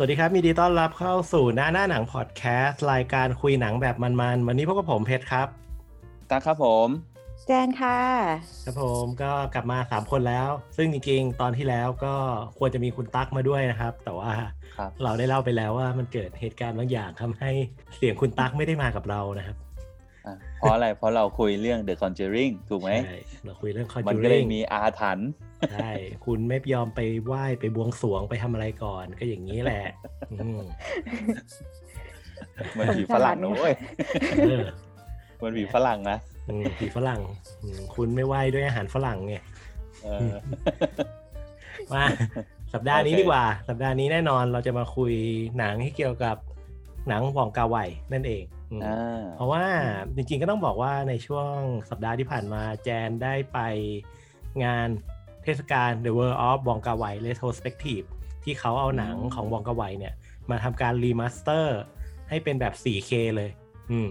สวัสดีครับมีดีต้อนรับเข้าสู่หน้าหน้าหนังพอดแคสต์รายการคุยหนังแบบมันๆ วันนี้พบกับผมเพชรครับตาครับผมแจนค่ะ ครับผมก็กลับมา3คนแล้ว ซึ่งจริงๆ ตอนที่แล้วก็ควรจะมีคุณตั๊กมาด้วยนะครับ แต่ว่าครับเราได้เล่าไปแล้วว่ามันเกิดเหตุการณ์บางอย่างทำให้เสียงคุณตั๊กไม่ได้มากับเรานะครับอะเพราะอะไรเพราะเราคุยเรื่อง The Conjuring ถูกไหมใช่เราคุยเรื่องคอนมันจูก็เลริยงมีอาถรรพ์ ใช่คุณไม่ยอมไปไหว้ไปบวงสรวงไปทำอะไรก่อนก็อย่างนี้แหละอืมมันผีฝรั่งนะเว้ยเออมันผีฝรั่งนะอืมผีฝรั่งอืมคุณไม่ไหว้ด้วยอาหารฝรั่งไงเออมาสัปดาห์นี้โอเคดีกว่า สัปดาห์นี้แน่นอนเราจะมาคุยหนังที่เกี่ยวกับหนังวองกาไวนั่นเองอืมอ่าเพราะว่าจริงๆก็ต้องบอกว่าในช่วงสัปดาห์ที่ผ่านมาแจนได้ไปงาน เทศกาล The World of หว่องกาไว Retrospective ที่เขาเอาหนังของหว่องกาไวเนี่ย มาทำการ remaster ให้เป็นแบบ 4K เลย อืม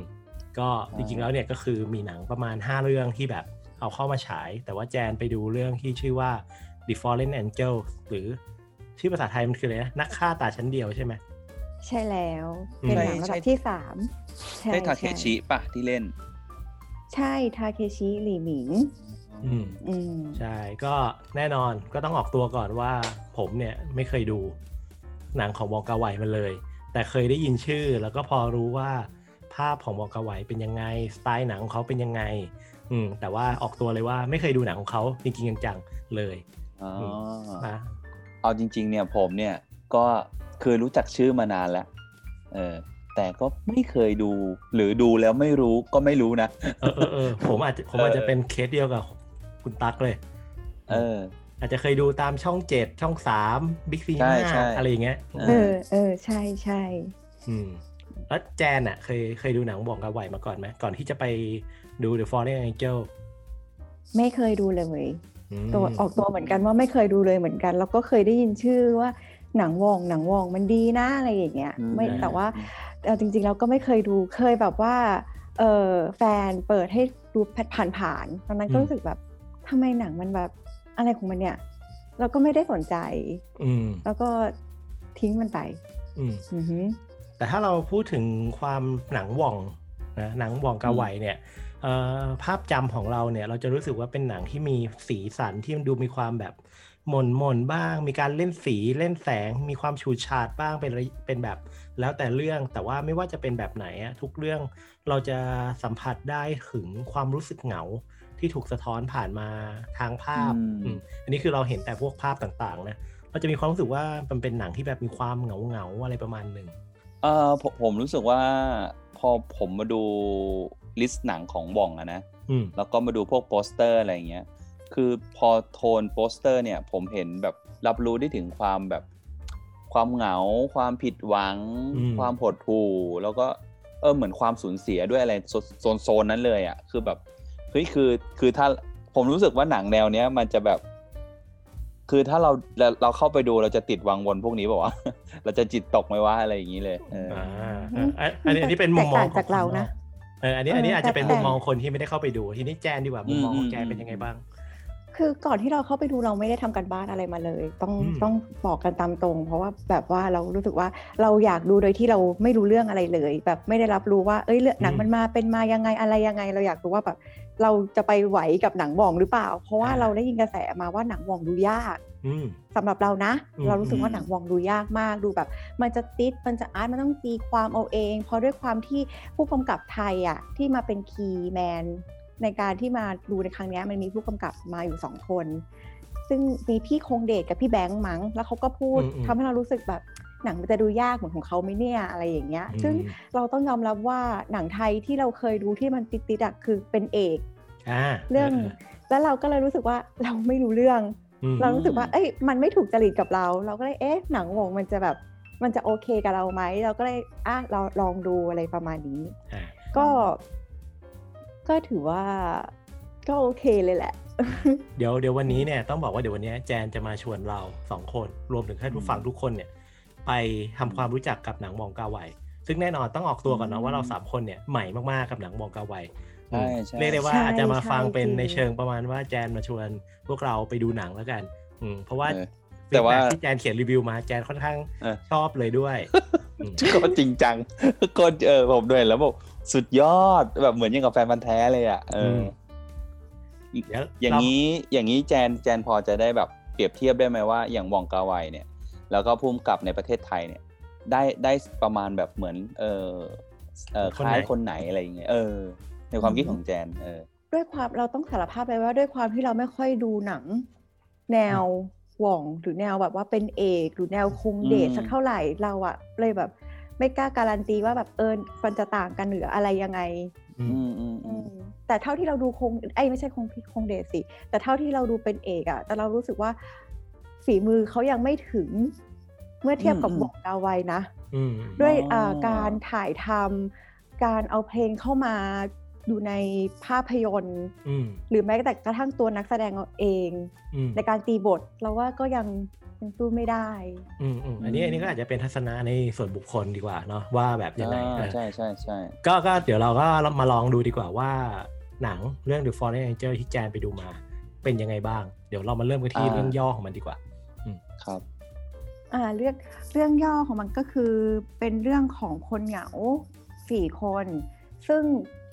ก็จริงๆแล้วเนี่ยก็คือมีหนังประมาณ 5 เรื่องที่แบบเอาเข้ามาฉาย แต่ว่าแจนไปดูเรื่องที่ชื่อว่า The Fallen Angel หรือชื่อภาษาไทยมันคืออะไรนะ นักฆ่าตาชั้นเดียวใช่ไหม ใช่แล้วอืมเป็นหนังระดับที่สามใช่ได้ทาเคใช่ชิป่ะที่เล่น ใช่ทาเคชิหลีหมิง อืมอืมใช่ก็แน่นอนก็ต้องออกตัวก่อนว่า ผมเนี่ยไม่เคยดู หนังของวองกาไวมาเลย แต่เคยได้ยินชื่อแล้วก็พอรู้ว่า ภาพของวองกาไวเป็นยังไงสไตล์หนังของเขาเป็นยังไง อืม แต่ว่าออกตัวเลยว่าไม่เคยดูหนังของเขาจริงๆจังๆเลยอ๋อนะเอาจริง ๆ เนี่ยผมเนี่ยก็คือรู้จักชื่อมานานแล้ว เออ แต่ก็ไม่เคยดู หรือดูแล้วไม่รู้ก็ไม่รู้นะ เออเออเออผมอาจจะผมอาจจะเป็นเคสเดียวกับ คุณตั๊กเลย เออ อาจจะเคยดูตามช่องเจ็ดช่องสามบิ๊กซีใช่ห้าใช่อะไรอย่างเงี้ยเอเออเออใช่ใช่อืมแล้วแจนอะ เคยเคยดูหนังวองกาไวมาก่อนไหมก่อนที่จะไปดู The Fallen Angel ไม่เคยดูเลยอืมตัวออกตัวเหมือนกันว่าไม่เคยดูเลยเหมือนกัน แล้วก็เคยได้ยินชื่อว่าหนังวองหนังวองมันดีนะอะไรอย่างเงี้ยอืมไม่แต่ว่าเอาจริงๆเราก็ไม่เคยดูเคยแบบว่าเออแฟนเปิดให้ดูผ่านๆตอนนั้นก็รู้สึกแบบ ทำไมหนังมันแบบอะไรของมันเนี่ย เราก็ไม่ได้สนใจ อืมแล้วก็ทิ้งมันไป อืมอือหือแต่ถ้าเราพูดถึงความหนังว่องนะหนังว่องกาไวเนี่ยเอ่อภาพจำของเราเนี่ย เราจะรู้สึกว่าเป็นหนังที่มีสีสันที่มันดูมีความแบบหม่นหม่นๆบ้าง มีการเล่นสีเล่นแสง มีความฉูดฉาดบ้างเป็นระเป็นแบบ แล้วแต่เรื่องแต่ว่าไม่ว่าจะเป็นแบบไหนอะทุกเรื่องเราจะสัมผัสได้ถึงความรู้สึกเหงา ที่ถูกสะท้อนผ่านมาทางภาพอืมอืมอันนี้คือเราเห็นแต่พวกภาพต่างๆนะเราจะมีความรู้สึกว่ามันเป็นหนังที่แบบมีความเหงาเหงาๆอะไรประมาณหนึ่งเออผมผมรู้สึกว่าพอผมมาดู list หนังของหว่องอะนะอืมแล้วก็มาดูพวกโปสเตอร์อะไรอย่างเงี้ยคือพอโทนโปสเตอร์เนี่ยผมเห็นแบบรับรู้ได้ถึงความแบบความเหงา ความผิดหวังอืมความหดหู่แล้วก็เออเหมือนความสูญเสียด้วยอะไรโซโซนโซนนั้นเลยอะ่ะคือแบบ เฮ้ยคือคือถ้าผมรู้สึกว่าหนังแนวเนี้ย มันจะแบบ คือถ้าเราเราเราเข้าไปดูเราจะติดวังวนพวกนี้บอกว่าวะเราจะจิตตกไหมว่าอะไรอย่างนี้เลยเอออ่าอะอันนี้อันนี้เป็นมุมมองแตกต่างจากเรานะเอออันนี้อันนี้เอออาจจะเป็นแต่มุมมองคนที่ไม่ได้เข้าไปดู ทีนี้แจนดีกว่ามุมมองของแจนอืมเป็นยังไงบ้าง คือก่อนที่เราเข้าไปดูเราไม่ได้ทำกันบ้านอะไรมาเลย ต้องอืมต้องบอกกันตามตรง เพราะว่าแบบว่าเรารู้สึกว่าเราอยากดูโดยที่เราไม่รู้เรื่องอะไรเลย แบบไม่ได้รับรู้ว่าเอ้ยเรื่องหนังมันมาเป็นมายังไงอะไรยังไง เราอยากรู้ว่าแบบเราจะไปไหวกับหนังหว่องหรือเปล่า เพราะว่าเราได้ยินกระแสมาว่าหนังหว่องดูยากอืมสำหรับเรานะอืมเรารู้สึกว่าอืมหนังวองดูยากมากดูแบบ มันจะติดมันจะอาร์ตมันต้องตีความเอาเอง เพราะด้วยความที่ผู้กำกับไทยอะที่มาเป็นคีย์แมน ในการที่มาดูในครั้งเนี้ยมันมีผู้กำกับมาอยู่สองคน ซึ่งมีพี่คงเดชกับพี่แบงค์มั้ง แล้วเขาก็พูดอืมอืมทำให้เรารู้สึกแบบหนังมันจะดูยากเหมือนของเขาไหมเนี่ยอะไรอย่างเงี้ย ซึ่งเราต้องยอมรับว่าหนังไทยที่เราเคยดูที่มันติดๆอะคือเป็นเอกอ่าเรื่อง แล้วเราก็เลยรู้สึกว่าเราไม่รู้เรื่องอืมเรารู้สึกว่า เอ้ยมันไม่ถูกจริตกับเรา เราก็เลยเอ๊ะหนังวงมันจะแบบมันจะโอเคกับเราไหมเราก็เลยอะเราลองดูอะไรประมาณนี้อ่าก็ ก็ถือว่าก็โอเคเลยแหละ เดี๋ยวเดี๋ยววันนี้เนี่ยต้องบอกว่าเดี๋ยววันนี้แจนจะมาชวนเราสองคนรวมถึงให้ผู้ฟังทุกคนเนี่ยไปทำความรู้จักกับหนังมองกาไวซึ่งแน่นอนต้องออกตัวก่อนนะว่าเราสามคนเนี่ยใหม่มากๆกับหนังมองกาไวใช่ใช่เรียกได้ว่าใช่อาจจะมาฟังใช่เป็นจริงในเชิงประมาณว่าแจนมาชวนพวกเราไปดูหนังแล้วกัน อืมเพราะว่าเออแต่ว่าที่แจนเขียนรีวิวมาแจนค่อนข้างเออชอบเลยด้วยอืมก็จริงจังก็เออผมด้วยแล้วบอก สุดยอดแบบเหมือนยังกับแฟนพันธ์แท้เลยอะเอออเดี๋ยวอย่างนี้นี้อย่างนี้แจนแจนพอจะได้แบบเปรียบเทียบได้ไหมว่าอย่างวองกาไวเนี่ย แล้วก็พุ่มกับในประเทศไทยเนี่ย ได้ได้ประมาณแบบเหมือน เออเออคล้ายคนไหนอะไรอย่างเงี้ยเออ ในความคิดของแจน เออ ด้วยความเราต้องสารภาพเลยว่าด้วยความที่เราไม่ค่อยดูหนัง แนวหว่องหรือแนวแบบว่าเป็นเอกหรือแนวคงเดชอืมสักเท่าไหร่เราอะเลยแบบ ไม่กล้าการันตีว่าแบบเออมันจะต่างกันหรืออะไรยังไงอืมอืมอืมอือืมมแต่เท่าที่เราดูคงไอ้ยไม่ใช่คงคงเดชสิแต่เท่าที่เราดูเป็นเอกอะแต่เรารู้สึกว่าฝีมือเขายังไม่ถึงเมื่อเทียบกับอืมวงดาวไวนะอืมด้วยอ๋อเอ่อการถ่ายทำการเอาเพลงเข้ามาอยู่ในภาพยนตร์อืมหรือแม้แต่กระทั่งตัวนักแสดงเองอืมในการตีบทเราว่าก็ยัง ยังสู้ไม่ได้ อืมอืมอันนี้อันนี้ก็อาจจะเป็นทัศนะในส่วนบุคคลดีกว่าเนาะว่าแบบยังไงอ่าเออใช่ใช่ใช่ก็ก็เดี๋ยวเราก็มาลองดูดีกว่าว่าหนังเรื่อง The Fallen Angel ที่แจนไปดูมา เป็นยังไงบ้าง เดี๋ยวเรามาเริ่มกันที่เรื่องย่อของมันดีกว่าครับอ่าเรื่องเรื่องย่อของมันก็คือเป็นเรื่องของคนเหงาสี่คน ซึ่ง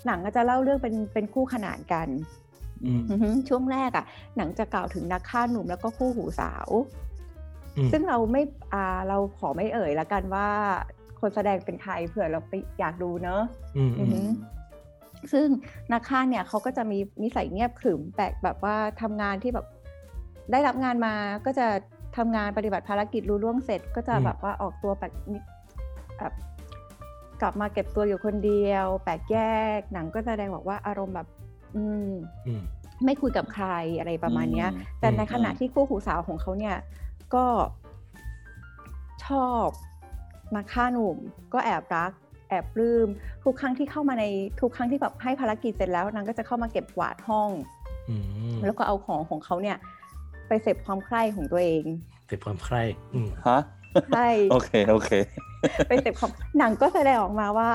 หนังก็จะเล่าเรื่องเป็นเป็นคู่ขนานกันอืมอือฮึช่วงแรกอะ หนังจะกล่าวถึงนักฆ่าหนุ่มแล้วก็คู่หูสาวอืม ซึ่งเราไม่อ่าเราขอไม่เอ่ยละกันว่าคนแสดงเป็นใครเผื่อเราไปอยากดูเนอะอืมอือือมฮึซึ่งนักฆ่าเนี่ยเขาก็จะมีนิสัยเงียบขรึมแปลกแบบว่าทำงานที่แบบได้รับงานมาก็จะทำงานปฏิบัติภารกิจรู้ล่วงเสร็จ ก็จะแบบว่าออกตัวแปลกนิแบบกลับมาเก็บตัวอยู่คนเดียว แปลกแยกหนังก็แสดงบอกว่าอารมณ์แบบ อืมอืมไม่คุยกับใครอะไรประมาณเนี้ยอืมแต่ในอืมขณะที่คู่หูสาวของเขาเนี่ย ก็ชอบนักฆ่าหนุ่ม ก็แอบรัก แอบปลื้มทุกครั้งที่เข้ามาในทุกครั้งที่แบบให้ภารกิจเสร็จแล้วนางก็จะเข้ามาเก็บกวาดห้องอืมแล้วก็เอาของของเขาเนี่ย ไปเสพความใคร่ของตัวเองเจ็บความใคร่อืมฮะใช่โอเคโอเค ไปเสพความหนังก็แสดงออกมาว่า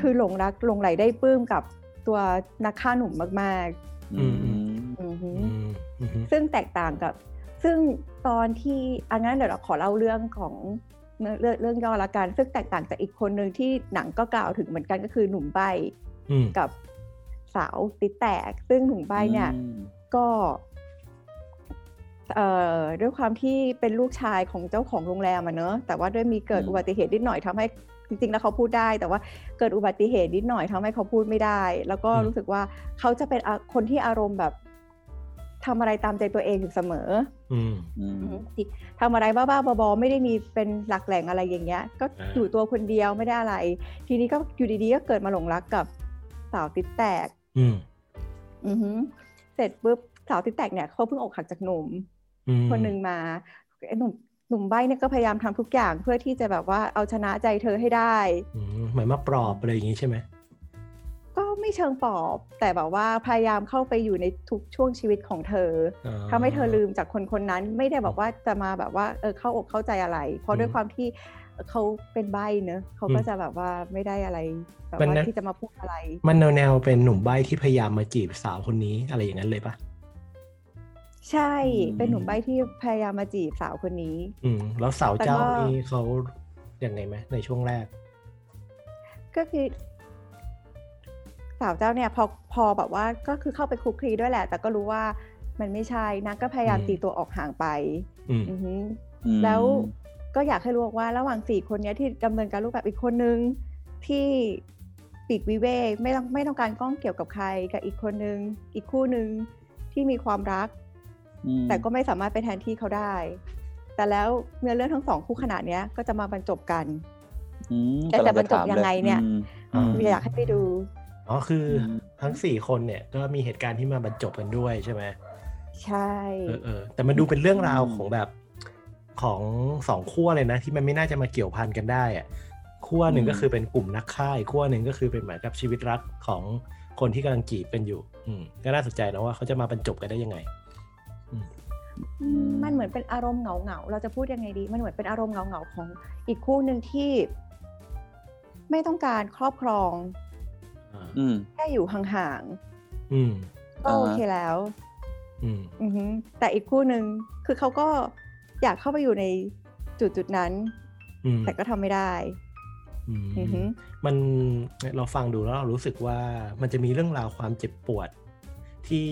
คือหลงรักหลงไหลได้ปลื้มกับตัวนักฆ่าหนุ่มมากอืมๆอือหืออืมอืมซึ่งแตกต่างกับ ซึ่งตอนที่อันนั้นเดี๋ยวเราขอเล่าเรื่องของเนื้อเรื่องเรื่องย่อละกันซึ่งแตกต่างจากอีกคนหนึ่งที่หนังก็กล่าวถึงเหมือนกันก็คือหนุ่มใบอืมกับสาวติดแตก ซึ่งหนุ่มใบเนี่ยอืมก็เอ่อด้วยความที่เป็นลูกชายของเจ้าของโรงแรมอะเนอะแต่ว่าด้วยมีเกิดอืมอุบัติเหตุนิดหน่อยทำให้จริงๆแล้วเขาพูดได้ แต่ว่าเกิดอุบัติเหตุนิดหน่อยทำให้เขาพูดไม่ได้ แล้วก็รู้สึกว่าเขาจะเป็นอะคนที่อารมณ์แบบ ทำอะไรตามใจตัวเองอยู่เสมออืมอืมที่ทำอะไรบ้าๆบอๆไม่ได้มีเป็นหลักแหล่งอะไรอย่างเงี้ย ก็อ่าอยู่ตัวคนเดียวไม่ได้อะไร ทีนี้ก็อยู่ดีๆก็เกิดมาหลงรักกับสาวติดแตก อืมอือหือเสร็จปุ๊บสาวติดแตกเนี่ยเขาเพิ่งอกหักจากหนุ่มอืมคนหนึ่งมาไอ้หนุ่มหนุ่มใบ้เนี่ยก็พยายามทำทุกอย่างเพื่อที่จะแบบว่าเอาชนะใจเธอให้ได้อืมเหมือนมาปลอบอะไรอย่างงี้ใช่ไหม ก็ไม่เชิงปลอบ แต่แบบว่าพยายามเข้าไปอยู่ในทุกช่วงชีวิตของเธออ๋อทำให้เธอลืมจากคนคนนั้นไม่ได้แบบว่าจะมาแบบว่าเออเข้าอกเข้าใจอะไร เพราะด้วยความที่เขาเป็นใบ้เนอะเขาก็จะแบบว่าไม่ได้อะไรแบบว่าที่จะมาพูดอะไร มันแนวแนวๆเป็นหนุ่มใบ้ที่พยายามมาจีบสาวคนนี้อะไรอย่างนั้นเลยปะใช่อืมเป็นหนุ่มใบ้ที่พยายามมาจีบสาวคนนี้ อืมแล้วสาวเจ้าแต่ก็นี่เขาอย่างไงไหมในช่วงแรก ก็คือสาวเจ้าเนี่ยพอพอแบบว่าก็คือเข้าไปคลุกคลีด้วยแหละ แต่ก็รู้ว่ามันไม่ใช่นางก็พยายามอืมตีตัวออกห่างไปอืมอือหืออืมแล้วก็อยากให้รู้ว่าระหว่างสี่คนเนี้ยที่ดำเนินการรูปแบบอีกคนนึงที่ปีกวิเวกไม่ต้องไม่ต้องการก้องเกี่ยวกับใครกับอีกคนนึง อีกคู่หนึ่งที่มีความรักอืมแต่ก็ไม่สามารถไปแทนที่เขาได้ แต่แล้วเนื้อเรื่องทั้งสองคู่ขนาดเนี้ยก็จะมาบรรจบกันอืมแต่กำลัจะบรรจบถามลยังไงเนี่ยอืมอืมอยากให้ไปดู อ๋อคืออมทั้งสี่คนเนี่ยก็มีเหตุการณ์ที่มาบรรจบกันด้วยใช่ไหมใช่เออเออแต่มันดูเป็นเรื่องราวของแบบของสองขั้วเลยนะ ที่มันไม่น่าจะมาเกี่ยวพันกันได้อะขั้วหนึ่งอืมก็คือเป็นกลุ่มนักฆ่าอีกขั้วหนึ่งก็คือเป็นเหมือนกับชีวิตรักของคนที่กำลังจีบกันอยู่ อืมก็น่าสนใจนะว่าเขาจะมาบรรจบกันได้ยังไงอืมมันเหมือนเป็นอารมณ์เหงาเหงาๆเราจะพูดยังไงดี มันเหมือนเป็นอารมณ์เหงาเหงาๆของอีกคู่หนึ่งที่ ไม่ต้องการครอบครองอ่าอืม แค่อยู่ห่างอืมๆก็โอเคแล้วอืมอือฮึแต่อีกคู่หนึ่งคือเขาก็อยากเข้าไปอยู่ในจุดจุดๆนั้นอืมแต่ก็ทำไม่ได้อืมอือฮึมันเราฟังดูแล้วเรารู้สึกว่ามันจะมีเรื่องราวความเจ็บปวดที่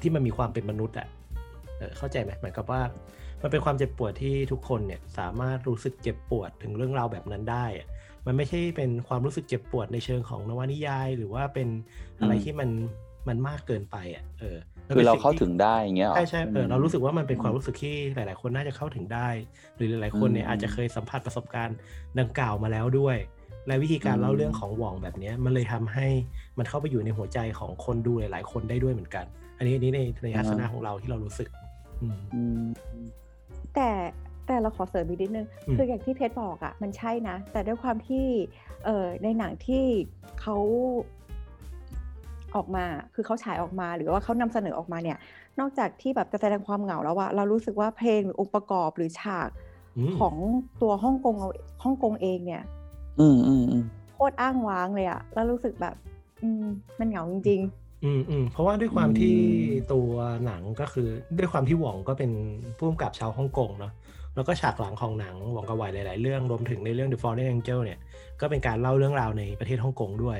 ที่มันมีความเป็นมนุษย์อะเออเข้าใจไหมหมายกับว่า มันเป็นความเจ็บปวดที่ทุกคนเนี่ยสามารถรู้สึกเจ็บปวดถึงเรื่องราวแบบนั้นได้อะ มันไม่ใช่เป็นความรู้สึกเจ็บปวดในเชิงของนวนิยาย หรือว่าเป็นอะไรอืมที่มันมันมากเกินไปอะเออมันคืป็อนเราสิ่เข้าที่ถึงได้อย่างเงี้ยหรอใช่ใช่เออเรารู้สึกว่ามันเป็นความอืมรู้สึกที่หลาย ๆ คนน่าจะเข้าถึงได้ หรือหลาย ๆ คนเนี่ยอืมอาจจะเคยสัมผัสประสบการณ์ดังกล่าวมาแล้วด้วย และวิธีการเล่าอืมเรื่องของหว่องแบบเนี้ยมันเลยทำให้มันเข้าไปอยู่ในหัวใจของคนดูหลาย ๆ คนได้ด้วยเหมือนกัน อันนี้อันนี้ในในทัศนะของเราที่เรารู้สึก อืมอืมแต่ แต่เราขอเสริมอีกนิดนึงอืมคืออย่างที่เพชรบอกอะ่ะมันใช่นะ แต่ด้วยความที่เออในหนังที่เขาออกมาคือเขาฉายออกมาหรือว่าเขานำเสนอออกมาเนี่ย นอกจากที่แบบจะแสดงความเหงาแล้วอะเรารู้สึกว่าเพลงหรือองค์ประกอบหรือฉากอืมของตัวฮ่องกงเอาฮ่องกงเองเนี่ยอืมอืมอืมโคตรอ้างว้างเลยอะแล้วรู้สึกแบบ อืม มันเหงาจริงอืมอืมเพราะว่าด้วยความที่ตัวหนังก็คือ ด้วยความที่หว่องก็เป็นผู้กำกับชาวฮ่องกงเนาะ แล้วก็ฉากหลังของหนังหว่องกระไหวหลาย ๆ เรื่องรวมถึงในเรื่อง The Fallen Angel เนี่ยก็เป็นการเล่าเรื่องราวในประเทศฮ่องกงด้วย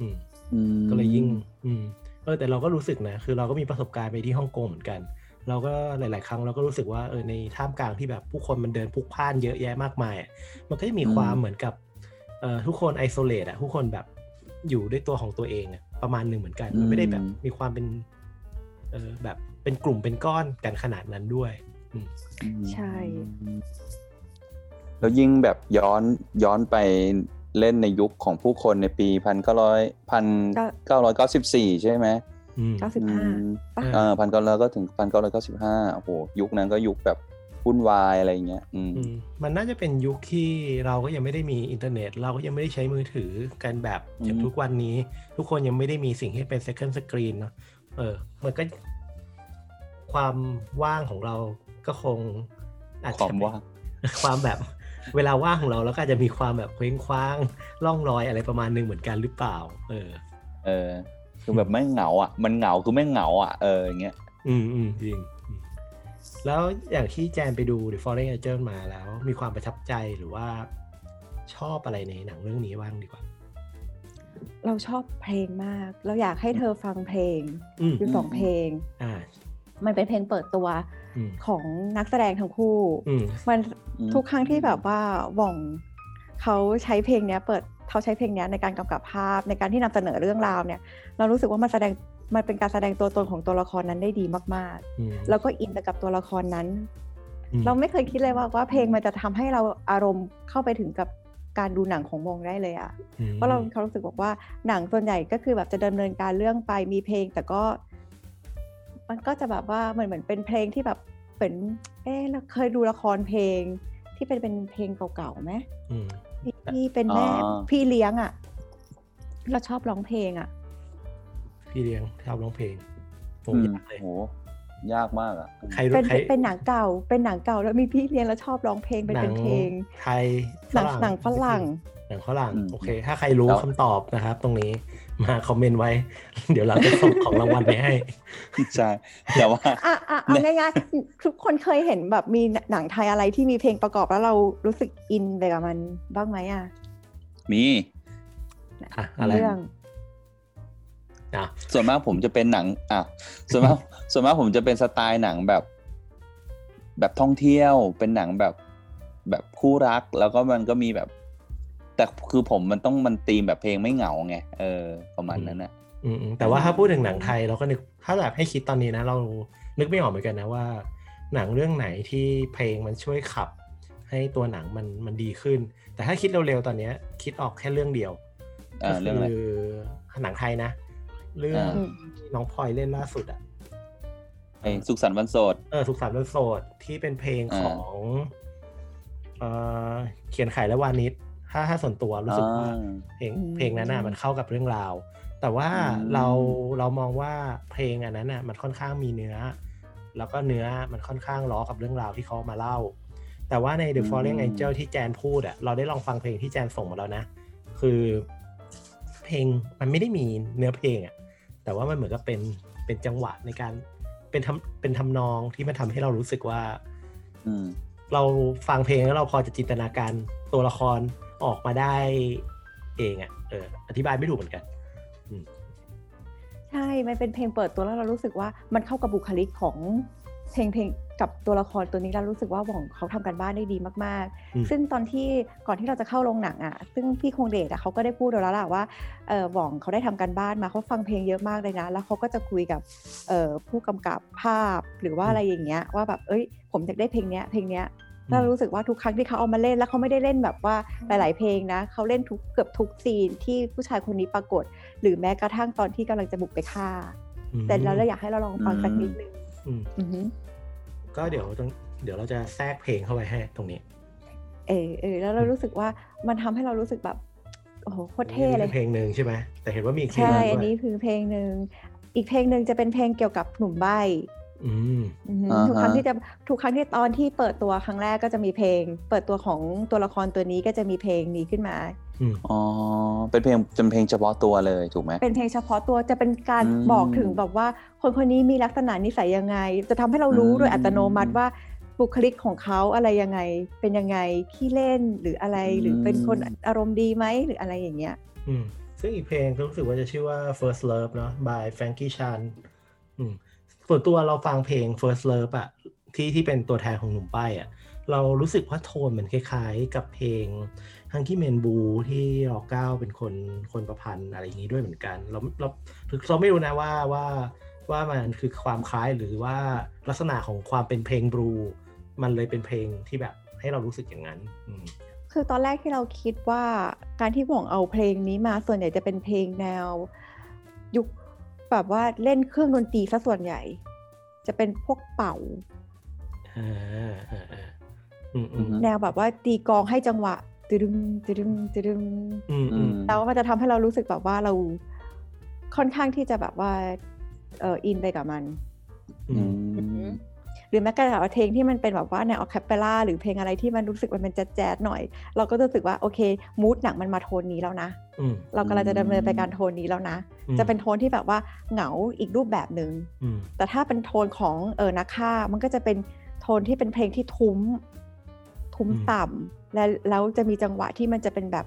อืมอืมก็เลยยิ่ง อืมเออแต่เราก็รู้สึกนะคือเราก็มีประสบการณ์ไปที่ฮ่องกงเหมือนกัน เราก็หลาย ๆ ครั้งเราก็รู้สึกว่าเออในท่ามกลางที่แบบผู้คนมันเดินพลุกพล่านเยอะแยะมากมายอะมันก็จะมีความเหมือนกับเอ่อทุกคนไอโซเลตอะทุกคนแบบอยู่ด้วยตัวของตัวเองอะประมาณหนึ่งเหมือนกัน มันไม่ได้แบบมีความเป็นเออแบบเป็นกลุ่มเป็นก้อนกันขนาดนั้นด้วยอืมอืม ใช่ แล้วยิ่งแบบย้อนย้อนไปเล่นในยุคของผู้คนในปีพันเก้าร้อยพันเก้าร้อยเก้าสิบสี่ใช่ไหมอืมๆ95ปะเอเออพันเก้าร้อยก็ถึงพันเก้าร้อยเก้าสิบห้าโอ้โหยุคนั้นก็ยุคแบบวุ่นวายอะไรเงี้ยอืมอืม มันน่าจะเป็นยุคที่เราก็ยังไม่ได้มีอินเทอร์เน็ต เราก็ยังไม่ได้ใช้มือถือกันแบบอืมอย่างทุกวันนี้ ทุกคนยังไม่ได้มีสิ่งที่เป็น second screen เนอะเออ มันก็ความว่างของเรา ก็คงอาจควาจะมเป็นว่างความแบบเวลาว่างของเราแล้วก็อาจจะมีความแบบเคว้งคว้างล่องรอยอะไรประมาณหนึงเหมือนกันหรือเปล่า เออ เออ คือแบบไม่งเหงาอะ มันเหงาคือไม่งเหงาอะเอออย่างเงี้ยอืมอืมจริงอืมแล้วอย่างที่แจนไปดู The Fallen Angel มาแล้ว มีความประทับใจหรือว่าชอบอะไรในหนังเรื่องนี้บ้างดีกว่า เราชอบเพลงมาก เราอยากให้เธอฟังเพลงอืมอยู่สองเพลง อ่า มันเป็นเพลงเปิดตัวอืมของนักแสดงทั้งคู่อืมมันอืมทุกครั้งที่แบบว่าหว่องเขาใช้เพลงเนี้ยเปิดเขาใช้เพลงเนี้ยในการกำกับภาพในการที่นำเสนอเรื่องราวเนี่ย เรารู้สึกว่ามันแสดงมันเป็นการแสดงตัวตนของตัวละครนั้นได้ดีมากอืมๆแล้วก็อินไปกับตัวละครนั้นอืมเราไม่เคยคิดเลยว่าว่าเพลงมันจะทำให้เราอารมณ์เข้าไปถึงกับการดูหนังของวงได้เลยอะอืมเพราะเราเขารู้สึกบอกว่าหนังส่วนใหญ่ก็คือแบบจะดำเนินการเรื่องไปมีเพลง แต่ก็ มันก็จะแบบว่าเหมือนเหมือนเป็นเพลงที่แบบเป็นเออเราเคยดูละครเพลงที่เป็นเป็นเพลงเก่าๆไหมอืมที่ที่เป็นแม่อ๋อพี่เลี้ยงอะเราชอบร้องเพลงอะพี่เลี้ยงชอบร้องเพลงโหอืมยากเลยโหยากมากอะใครรู้เป็นใครเป็นหนังเก่า เป็นหนังเก่าแล้วมีพี่เลี้ยงแล้วชอบร้องเพลงเป็นหนัเป็นเพลงไทยหนังหนังฝรั่งหนังฝรั่งอืมโอเค ถ้าใครรู้แล้วคำตอบนะครับ ตรงนี้ มาคอมเมนต์ไว้ เดี๋ยวเราจะส่งของรางวัลไปให้ใช่แต่ว่าอะอะเอาง่ายๆทุกคนเคยเห็นแบบมีหนังไทยอะไรที่มีเพลงประกอบแล้วเรารู้สึกอินไปกับมันบ้างไหมอะมีอะอะไรเรื่องอะส่วนมากผมจะเป็นหนังอะส่วนมากส่วนมากผมจะเป็นสไตล์หนังแบบ แบบท่องเที่ยวเป็นหนังแบบแบบคู่รักแล้วก็มันก็มีแบบ แต่คือผมมันต้องมันตีมแบบเพลงไม่เหงาไงเออประมาณนั้นนะอืมอืมแต่ว่าถ้าพูดถึงหนังไทยเราก็นึกถ้าแบบให้คิดตอนนี้นะ เรานึกไม่ออกเหมือนกันนะว่า หนังเรื่องไหนที่เพลงมันช่วยขับ ให้ตัวหนังมันมันดีขึ้น แต่ถ้าคิดเร็วๆตอนเนี้ย คิดออกแค่เรื่องเดียวอ่าก็เรื่องอะไรคือหนังไทยนะ เรื่องอ่าที่น้องพลอยเล่นล่าสุดอะไอ้สุขสันต์วันโสดเออสุขสันต์วันโสดที่เป็นเพลงอ่าของเออเขียนไขและวานิช ถ้าถ้าส่วนตัวรู้สึกว่าอ่าเพลงอืมเพลงนั้นน่ะมันเข้ากับเรื่องราว แต่ว่าอืมเราเรามองว่าเพลงอันนั้นน่ะมันค่อนข้างมีเนื้อ แล้วก็เนื้อมันค่อนข้างล้อกับเรื่องราวที่เขามาเล่า แต่ว่าใน The Fallen Angel ที่แจนพูดอะเราได้ลองฟังเพลงที่แจนส่งมาแล้วนะ คือเพลงมันไม่ได้มีเนื้อเพลงอะแต่ว่ามันเหมือนกับเป็นเป็นจังหวะในการเป็นทำเป็นทำนองที่มันทำให้เรารู้สึกว่าอืมเราฟังเพลงแล้วเราพอจะจินตนาการตัวละคร ออกมาได้เองอะ่ะเอออธิบายไม่ถูกเหมือนกันใช่ มันเป็นเพลงเปิดตัวแล้วเรารู้สึกว่ามันเข้ากับบุคลิกของเพลงเพลงกับตัวละครตัวนี้เรารู้สึกว่าหว่องเขาทำกันบ้านได้ดีมากอืมๆซึ่งตอนที่ก่อนที่เราจะเข้าโรงหนังอะ ซึ่งพี่คงเดชอะเขาก็ได้พูดแล้วล่ะว่าเออหว่องเขาได้ทำกันบ้านมาเขาฟังเพลงเยอะมากเลยนะ แล้วเขาก็จะคุยกับเอ่อผู้กำกับภาพหรือว่าอะไรอย่างเงี้ยว่าแบบเอ้ยผมอยากได้เพลงเนี้ยเพลงเนี้ย เรารู้สึกว่าทุกครั้งที่เขาเอามาเล่นแล้วเขาไม่ได้เล่นแบบว่าหลาย ๆ เพลงนะเขาเล่นทุกเกือบทุกซีนที่ผู้ชายคนนี้ปรากฏ หรือแม้กระทั่งตอนที่กำลังจะบุกไปฆ่าอืมแต่เราเลยอยากให้เราลองฟังสักนิดนึงอืมอือหือก็เดี๋ยวต้องเดี๋ยวเราจะแทรกเพลงเข้าไปให้ตรงนี้ เออเออแล้วเรารู้สึกว่ามันทำให้เรารู้สึกแบบโอ้โหโคตรเท่เลยนี่คือเพลงหนึ่งใช่ไหมแต่เห็นว่ามีอีกเพลงใช่หนึ่งอันด้วนี้ยคือเพลงหนึ่งอีกเพลงหนึ่งจะเป็นเพลงเกี่ยวกับหนุ่มใบ้ อืมอือหืออ่าฮะทุกครั้งที่จะทุกครั้งที่ตอนที่เปิดตัวครั้งแรกก็จะมีเพลง เปิดตัวของตัวละครตัวนี้ก็จะมีเพลงนี้ขึ้นมาอืมอ๋อเป็นเพลงเป็นเพลงเฉพาะตัวเลยถูกไหมเป็นเพลงเฉพาะตัวจะเป็นการอืมบอกถึงแบบว่า คนคนนี้มีลักษณะนิสัยยังไง จะทำให้เรารู้อืมโดยอัตโนมัติว่าบุคลิกของเขาอะไรยังไง เป็นยังไงขี้เล่นหรืออะไรหรือเป็นคนอารมณ์ดีไหมหรืออะไรอย่างเงี้ยอืมซึ่งอีกเพลงก็รู้สึกว่าจะชื่อว่า First Love เนาะ by Frankie Chan อืม ส่วนตัวเราฟังเพลง First Love อะที่ที่เป็นตัวแทนของหนุ่มป้ายอะเรารู้สึกว่าโทนมันคล้ายๆ กับเพลง Hunky Man Blue ที่รอเก้าเป็นคนคนประพันธ์อะไรอย่างนี้ด้วยเหมือนกัน เราเราเราไม่รู้นะว่าว่าว่ามันคือความคล้ายหรือว่าลักษณะของความเป็นเพลงบลูมันเลยเป็นเพลงที่แบบให้เรารู้สึกอย่างนั้นคือตอนแรกที่เราคิดว่าการที่หว่งเอาเพลงนี้มาส่วนใหญ่จะเป็นเพลงแนวยุค แบบว่าเล่นเครื่องดนตรีซะส่วนใหญ่ จะเป็นพวกเป่าอ่าอ่าอ่าอืมอืมแนวแบบว่าตีกลองให้จังหวะตึดึมตึดึมตึดึมอืมอืมแล้วมันจะทำให้เรารู้สึกแบบว่าเราค่อนข้างที่จะแบบว่า เอออินไปกับมันอืมอืมห รือแม้กระทั่งเพลงที่มันเป็นแบบว่าแนวออคาเปล่าหรือเพลงอะไรที่มันรู้สึกว่ามันแจ๊ดๆหน่อย เราก็จะรู้สึกว่าโอเคมูดหนังมันมาโทนนี้แล้วนะอืมเรากำลังจะดำเนินไปการโทนนี้แล้วนะอืมจะเป็นโทนที่แบบว่าเหงาอีกรูปแบบหนึ่งอืมแต่ถ้าเป็นโทนของเออนักฆ่ามันก็จะเป็นโทนที่เป็นเพลงที่ทุ้ม ทุ้มอืมต่ำและแล้วจะมีจังหวะที่มันจะเป็นแบบ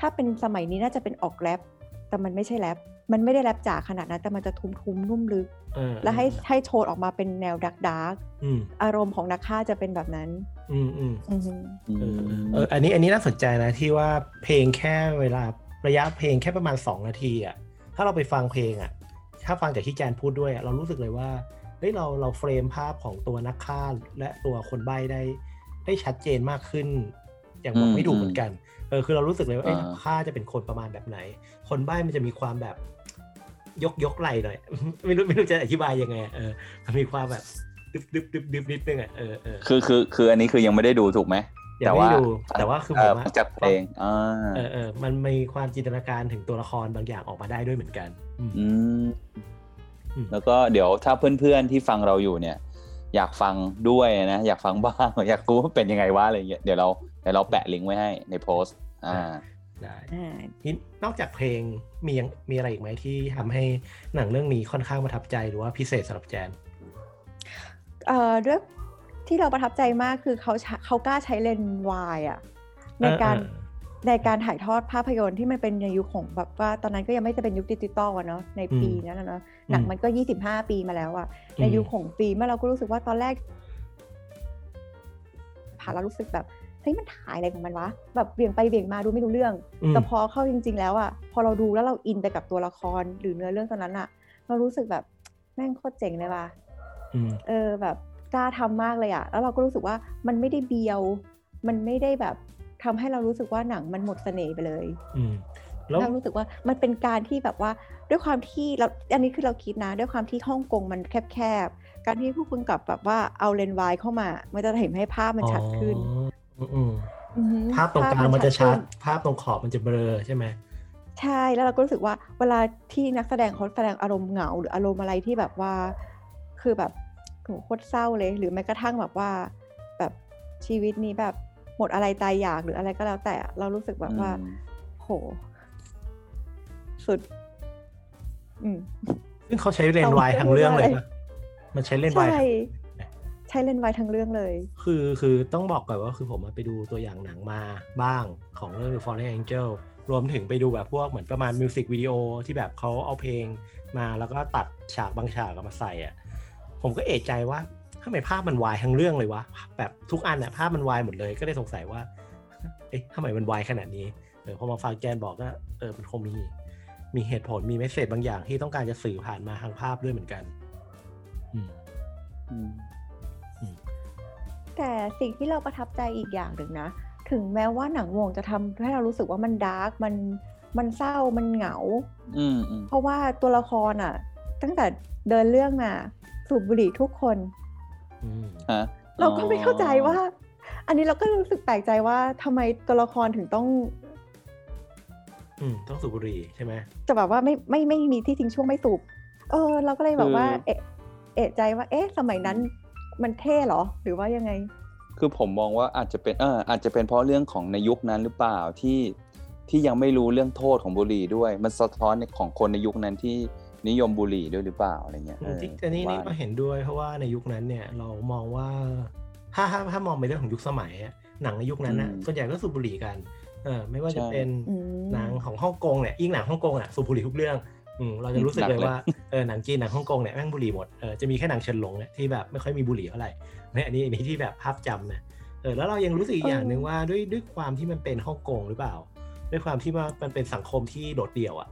ถ้าเป็นสมัยนี้น่าจะเป็นออกแรปแต่มันไม่ใช่แรป มันไม่ได้แรปจ๋าขนาดนั้น แต่มันจะทุ้มทุ้มๆนุ่มลึกเออและให้ให้โทนออกมาเป็นแนวดักดาร์กอืมอารมณ์ของนักฆ่าจะเป็นแบบนั้น อืมอืมอือฮึเออเอออันนี้อันนี้น่าสนใจนะที่ว่าเพลงแค่เวลาระยะเพลงแค่ประมาณ 2 นาทีอะถ้าเราไปฟังเพลงอะ ถ้าฟังจากที่แจนพูดด้วยอะเรารู้สึกเลยว่าเฮ้ยเราเราเฟรมภาพของตัวนักฆ่าและตัวคนใบ้ได้ได้ชัดเจนมากขึ้น อย่างบอกไม่ถูกเหมือนกันเออคือเรารู้สึกเลยว่าเอ้ยอ่านักฆ่าจะเป็นคนประมาณแบบไหน คนใบ้มันจะมีความแบบยกยกไหลหน่อย ไม่รู้ไม่รู้จะอธิบายยังไงอะเออมันมีความแบบดึบดึบดึบดึบนิดนึงอะเออเออคือคือคืออันนี้คือยังไม่ได้ดูถูกไหมยังไม่ได้ดูแต่ว่าคือผมเฟัอะงจากเพลงอ่าเออเออมันมีความจินตนาการถึงตัวละครบางอย่างออกมาได้ด้วยเหมือนกัน อืมอืมอืมแล้วก็เดี๋ยวถ้าเพื่อนๆที่ฟังเราอยู่เนี่ย อยากฟังด้วยนะ อยากฟังบ้างอยากรู้ว่าเป็นยังไงวะอะไรเงี้ยเดี๋ยวเราเดี๋ยวเราแปะลิงก์ไว้ให้ในโพสต์อ่าได้อ่านี่นอกจากเพลงมียังมีอะไรอีกไหมที่ทำให้หนังเรื่องนี้ค่อนข้างประทับใจหรือว่าพิเศษสำหรับแจนเอ่อด้วยที่เราประทับใจมากคือเขาใช้เขากล้าใช้เลนส์วายอะในการเออ ในการถ่ายทอดภาพยนตร์ที่มันเป็นในยุคของแบบว่าตอนนั้นก็ยังไม่จะเป็นยุคดิจิตอลอะเนาะในปีนั้นอะเนาะหนังมันก็ 25 ปีมาแล้วอะในยุคของฟิล์มอะเราก็รู้สึกว่าตอนแรกผ่านเรารู้สึกแบบเฮ้ยมันถ่ายอะไรของมันวะแบบเบี่ยงไปเบี่ยงมาดูไม่รู้เรื่องอืมแต่พอเข้าจริง ๆ แล้วอะพอเราดูแล้วเราอินไปกับตัวละครหรือเนื้อเรื่องตอนนั้นอะเรารู้สึกแบบแม่งโคตรเจ๋งเลยว่ะอืมเออแบบกล้าทำมากเลยอะแล้วเราก็รู้สึกว่ามันไม่ได้เบียว มันไม่ได้แบบ ทำให้เรารู้สึกว่าหนังมันหมดเสน่ห์ไปเลยอืมแล้วเรารู้สึกว่ามันเป็นการที่แบบว่าด้วยความที่เราอันนี้คือเราคิดนะ ด้วยความที่ฮ่องกงมันแคบๆการที่ผู้กำกับแบบว่าเอาเลนส์วายเข้ามา มันจะเห็นให้ภาพมันชัดขึ้นอ๋ออืมอือหือภาพตรงกลางมันจะชัดขึ้นภาพตรงขอบมันจะเบลอใช่ไหมใช่แล้วเราก็รู้สึกว่าเวลาที่นักแสดงเขาแสดงอารมณ์เหงา หรืออารมณ์อะไรที่แบบว่า คือแบบโหโคตรเศร้าเลย หรือแม้กระทั่งแบบว่า แบบชีวิตนี้แบบ หมดอะไรตายอยากหรืออะไรก็แล้วแต่เรารู้สึกแบบว่าอืมโห สุด อืมซึ่งเขาใช้เลนส์วายทางเรื่องเลยปะมันใช้เลนส์วายใช่ใช่เล่นไว้ทั้งเรื่องเลย คือคือต้องบอกก่อนว่าคือผมมาไปดูตัวอย่างหนังมาบ้างของเรื่อง The Fallen Angel รวมถึงไปดูแบบพวกเหมือนประมาณมิวสิกวิดีโอที่แบบเขาเอาเพลงมาแล้วก็ตัดฉากบางฉากเอามาใส่อะ ผมก็เอะใจว่า ทำไมภาพมันวายทั้งเรื่องเลยวะแบบทุกอันอะภาพมันวายหมดเลยก็เลยสงสัยว่า เอ๊ะทำไมมันวายขนาดนี้เออพอมาฟังแจนบอกก็เออมันคงมี มีเหตุผลมีเมสเซจบางอย่างที่ต้องการจะสื่อผ่านมาทางภาพด้วยเหมือนกัน อืมอืมแต่สิ่งที่เราประทับใจอีกอย่างหนึ่งนะ ถึงแม้ว่าหนังวงจะทำให้เรารู้สึกว่ามันดาร์กมันมันเศร้ามันเหงาอืมอืมเพราะว่าตัวละครอะ ตั้งแต่เดินเรื่องมาสูบบุหรี่ทุกคนอืมฮะ เราก็ไม่เข้าใจว่า อันนี้เราก็รู้สึกแปลกใจว่าทำไมตัวละครถึงต้องอืมต้องสูบบุหรี่ใช่ไหมจะแบบว่าไม่ไม่ไม่มีที่ทิ้งช่วงไม่สูบ เออ เราก็เลยแบบว่า เอะเอะใจว่า เอ๊ะ สมัยนั้นมันเท่เหรอ หรือว่ายังไง คือผมมองว่าอาจจะเป็นเอออาจจะเป็นเพราะเรื่องของในยุคนั้นหรือเปล่าที่ที่ยังไม่รู้เรื่องโทษของบุหรี่ด้วย มันสะท้อนในของคนในยุคนั้นที่ นิยมบุหรี่ด้วยหรือเปล่าอะไรเงี้ยเออที่อันนี้นี่ว่าก็เห็นด้วยเพราะว่าในยุคนั้นเนี่ยเรามองว่าถ้าถ้าถ้ามองในเรื่องของยุคสมัยอะหนังในยุคนั้นนะส่วนใหญ่ก็สูบบุหรี่กันเออไม่ว่าจะเป็นอืมหนังของฮ่องกงเนี่ยยิ่งหนังฮ่องกงอะสูบบุหรี่ทุกเรื่องอืมเราจะรู้สึกเลยว่าเออหนังจีนหนังฮ่องกงเนี่ยแม่งบุหรี่หมดเออจะมีแค่หนังเฉินหลงเนี่ยที่แบบไม่ค่อยมีบุหรี่เท่าไหร่เนี่ยอันนี้อันนี้ที่แบบภาพจำนะเออแล้วเรายังรู้สึกอีกอย่างหนึ่งว่าด้วยด้วยความที่มันเป็นฮ่องกงหรือเปล่า ด้วยความที่ว่ามันเป็นสังคมที่โดดเดี่ยวอะ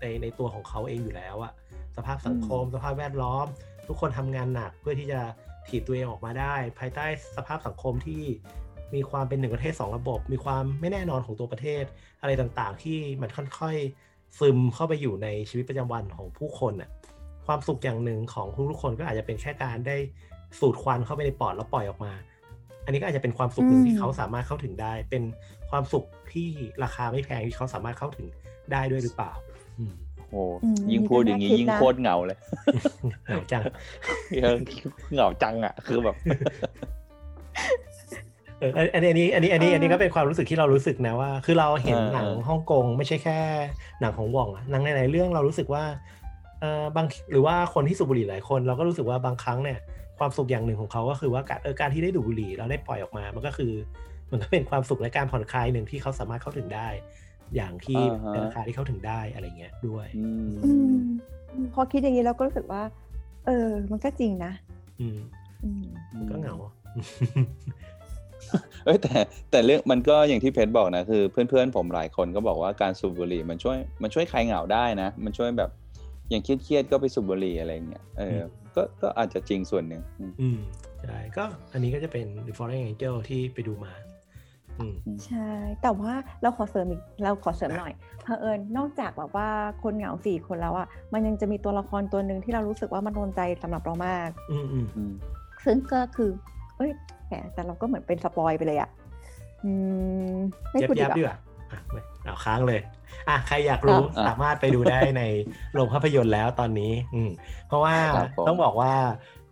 ในในตัวของเขาเองอยู่แล้วอะสภาพสังคม สภาพแวดล้อม ทุกคนทำงานหนักเพื่อที่จะถีบตัวเองออกมาได้ ภายใต้สภาพสังคมที่มีความเป็นหนึ่งประเทศสองระบบ มีความไม่แน่นอนของตัวประเทศ อะไรต่างๆ ที่มันค่อยๆซึมเข้าไปอยู่ในชีวิตประจำวันของผู้คนอะความสุขอย่างหนึ่งของทุกๆคนก็อาจจะเป็นแค่การได้สูดควันเข้าไปในปอดแล้วปล่อยออกมา อันนี้ก็อาจจะเป็นความสุขหนึ่งอืมที่เขาสามารถเข้าถึงได้ เป็นความสุขที่ราคาไม่แพงที่เขาสามารถเข้าถึงได้ด้วยหรือเปล่าอืม โอ้อืมยิ่งพูดอย่างนี้นี่ก็น่าคิดยิ่งนะโคตรเหงาเลยเหงาจังเออเหงาจังอะ คือแบบเอออันอันนี้อันนี้อันนี้อันนี้เออก็เป็นความรู้สึกที่เรารู้สึกนะว่า คือเราเห็นเออหนังเออฮ่องกงไม่ใช่แค่หนังของว่องอะหนังในหลายๆเรื่องเรารู้สึกว่าเออบางหรือว่าคนที่สูบบุหรี่หลายคน เราก็รู้สึกว่าบางครั้งเนี่ยความสุขอย่างหนึ่งของเขาก็คือว่าการเออการที่ได้ดูดบุหรี่แล้วได้ปล่อยออกมา มันก็คือ มันก็เป็นความสุขและการผ่อนคลายหนึ่งที่เขาสามารถเข้าถึงได้ อย่างที่อ่าฮะในราคาที่เข้าถึงได้อะไรเงี้ยด้วยอืมอืมพอคิดอย่างนี้เราก็รู้สึกว่า เออ มันก็จริงนะอืมอืมก็เหงาเอ้ยแต่แต่เรื่องมันก็อย่างที่เพชรบอกนะคือเพื่อนๆผมหลายคนก็บอกว่าการสูบบุหรี่มันช่วยมันช่วยคลายเหงาได้นะ มันช่วยแบบอย่างเครียดๆก็ไปสูบบุหรี่อะไรเงี้ยเอออมก็ก็อาจจะจริงส่วนหนึ่งอืมอืมใช่ก็อันนี้ก็จะเป็น The Fallen Angel ที่ไปดูมาอืม ใช่ แต่ว่าเราขอเสริมอีกเราขอเสริมหน่อยเผอิญนอกจากแบบว่าคนเหงาสี่คนแล้วอะมันยังจะมีตัวละครตัวหนึ่งที่เรารู้สึกว่ามันโดนใจสำหรับเรามาก อืมอืมอืมซึ่งก็คือ เอ้ยแหมแต่เราก็เหมือนเป็นสปอยไปเลยอะอืมไม่ยับพูดดียับกดีว่ากว่าอะไม่เอาค้างเลย อะใครอยากรู้อะสามารถไปดูได้ในโรงภาพยนตร์แล้วตอนนี้ อืมเพราะว่าครับผมต้องบอกว่า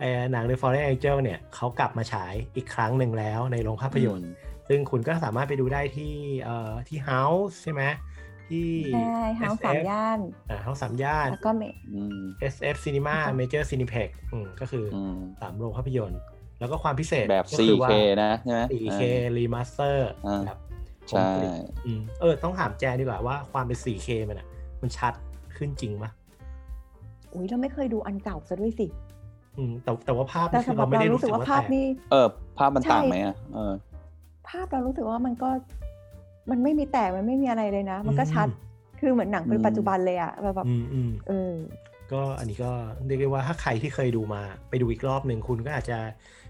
เอ่อหนัง The Fallen Angel เนี่ยเขากลับมาฉายอีกครั้งหนึ่งแล้วในโรงภาพยนตร์ ซึ่งคุณก็สามารถไปดูได้ที่เอ่อที่ House ใช่ไหมที่ใช่เฮาสามย่านอ่า House สามย่านแล้วก็เมอืม SF Cinema แล้วก็ Major Cineplex อืมก็คือออืมสามโรงภาพยนตร์ แล้วก็ความพิเศษแบบก็คือว่า 4K นะใช่ไหม 4K Remaster อ่าแบบใช่คมกริบอืมเออ ต้องถามแจนดีกว่าว่าความเป็น 4K มันอะ มันชัดขึ้นจริงปะอุ้ยเราไม่เคยดูอันเก่าซะด้วยสิอืมแต่แต่ว่าภาพแต่นี่คือสำหรับเราไม่เราได้รู้รู้สึสึกกว่าว่าภาพแตกนี่เออ ภาพมันใช่ต่างไหมอะเออ ภาพเรารู้สึกว่ามันก็มันไม่มีแตกมันไม่มีอะไรเลยนะ มันก็ชัดคือเหมือนหนังเป็นอืมปัจจุบันเลยอะแบบแบบอืมอืมเออก็อันนี้ก็เรียกได้ว่าถ้าใครที่เคยดูมา ไปดูอีกรอบหนึ่งคุณก็อาจจะ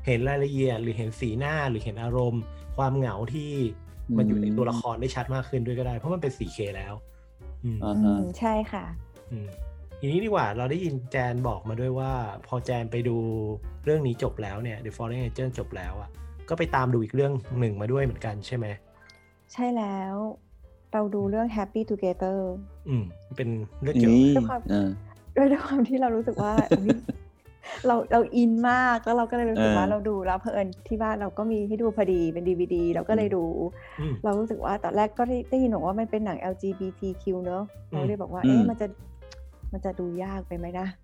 เห็นรายละเอียด หรือเห็นสีหน้าหรือเห็นอารมณ์ ความเหงาที่มันอยู่ในตัวละครได้ชัดมากขึ้นด้วยก็ได้ เพราะมันเป็น 4K แล้วอืมอ่าอืฮะมใช่ค่ะอืมทีนี้ดีกว่าเราได้ยินแจนบอกมาด้วยว่า พอแจนไปดูเรื่องนี้จบแล้วเนี่ย The Fallen Angel จบแล้วอะ ก็ไปตามดูอีกเรื่องหนึ่งมาด้วยเหมือนกันใช่ไหม ใช่แล้วเราดูเรื่อง Happy Together อืม เป็นเรื่องเกี่ยวนี่ด้วยความเออด้วยด้วยความที่เรารู้สึกว่าอุ๊ยเราเราอินมากแล้วเราก็เลยรู้สึกว่าเออเราดูแล้วเพอิญที่บ้านเราก็มีให้ดูพอดีเป็นดีวดีเราก็เลยดูอืมเรารู้สึกว่าตอนแรกก็ได้ได้ยินบอกว่ามันเป็นหนัง LGBTQ เนอะเราเลยบอกว่าอืมเอ๊ะมันจะมันจะดูยากไปไหมนะอืม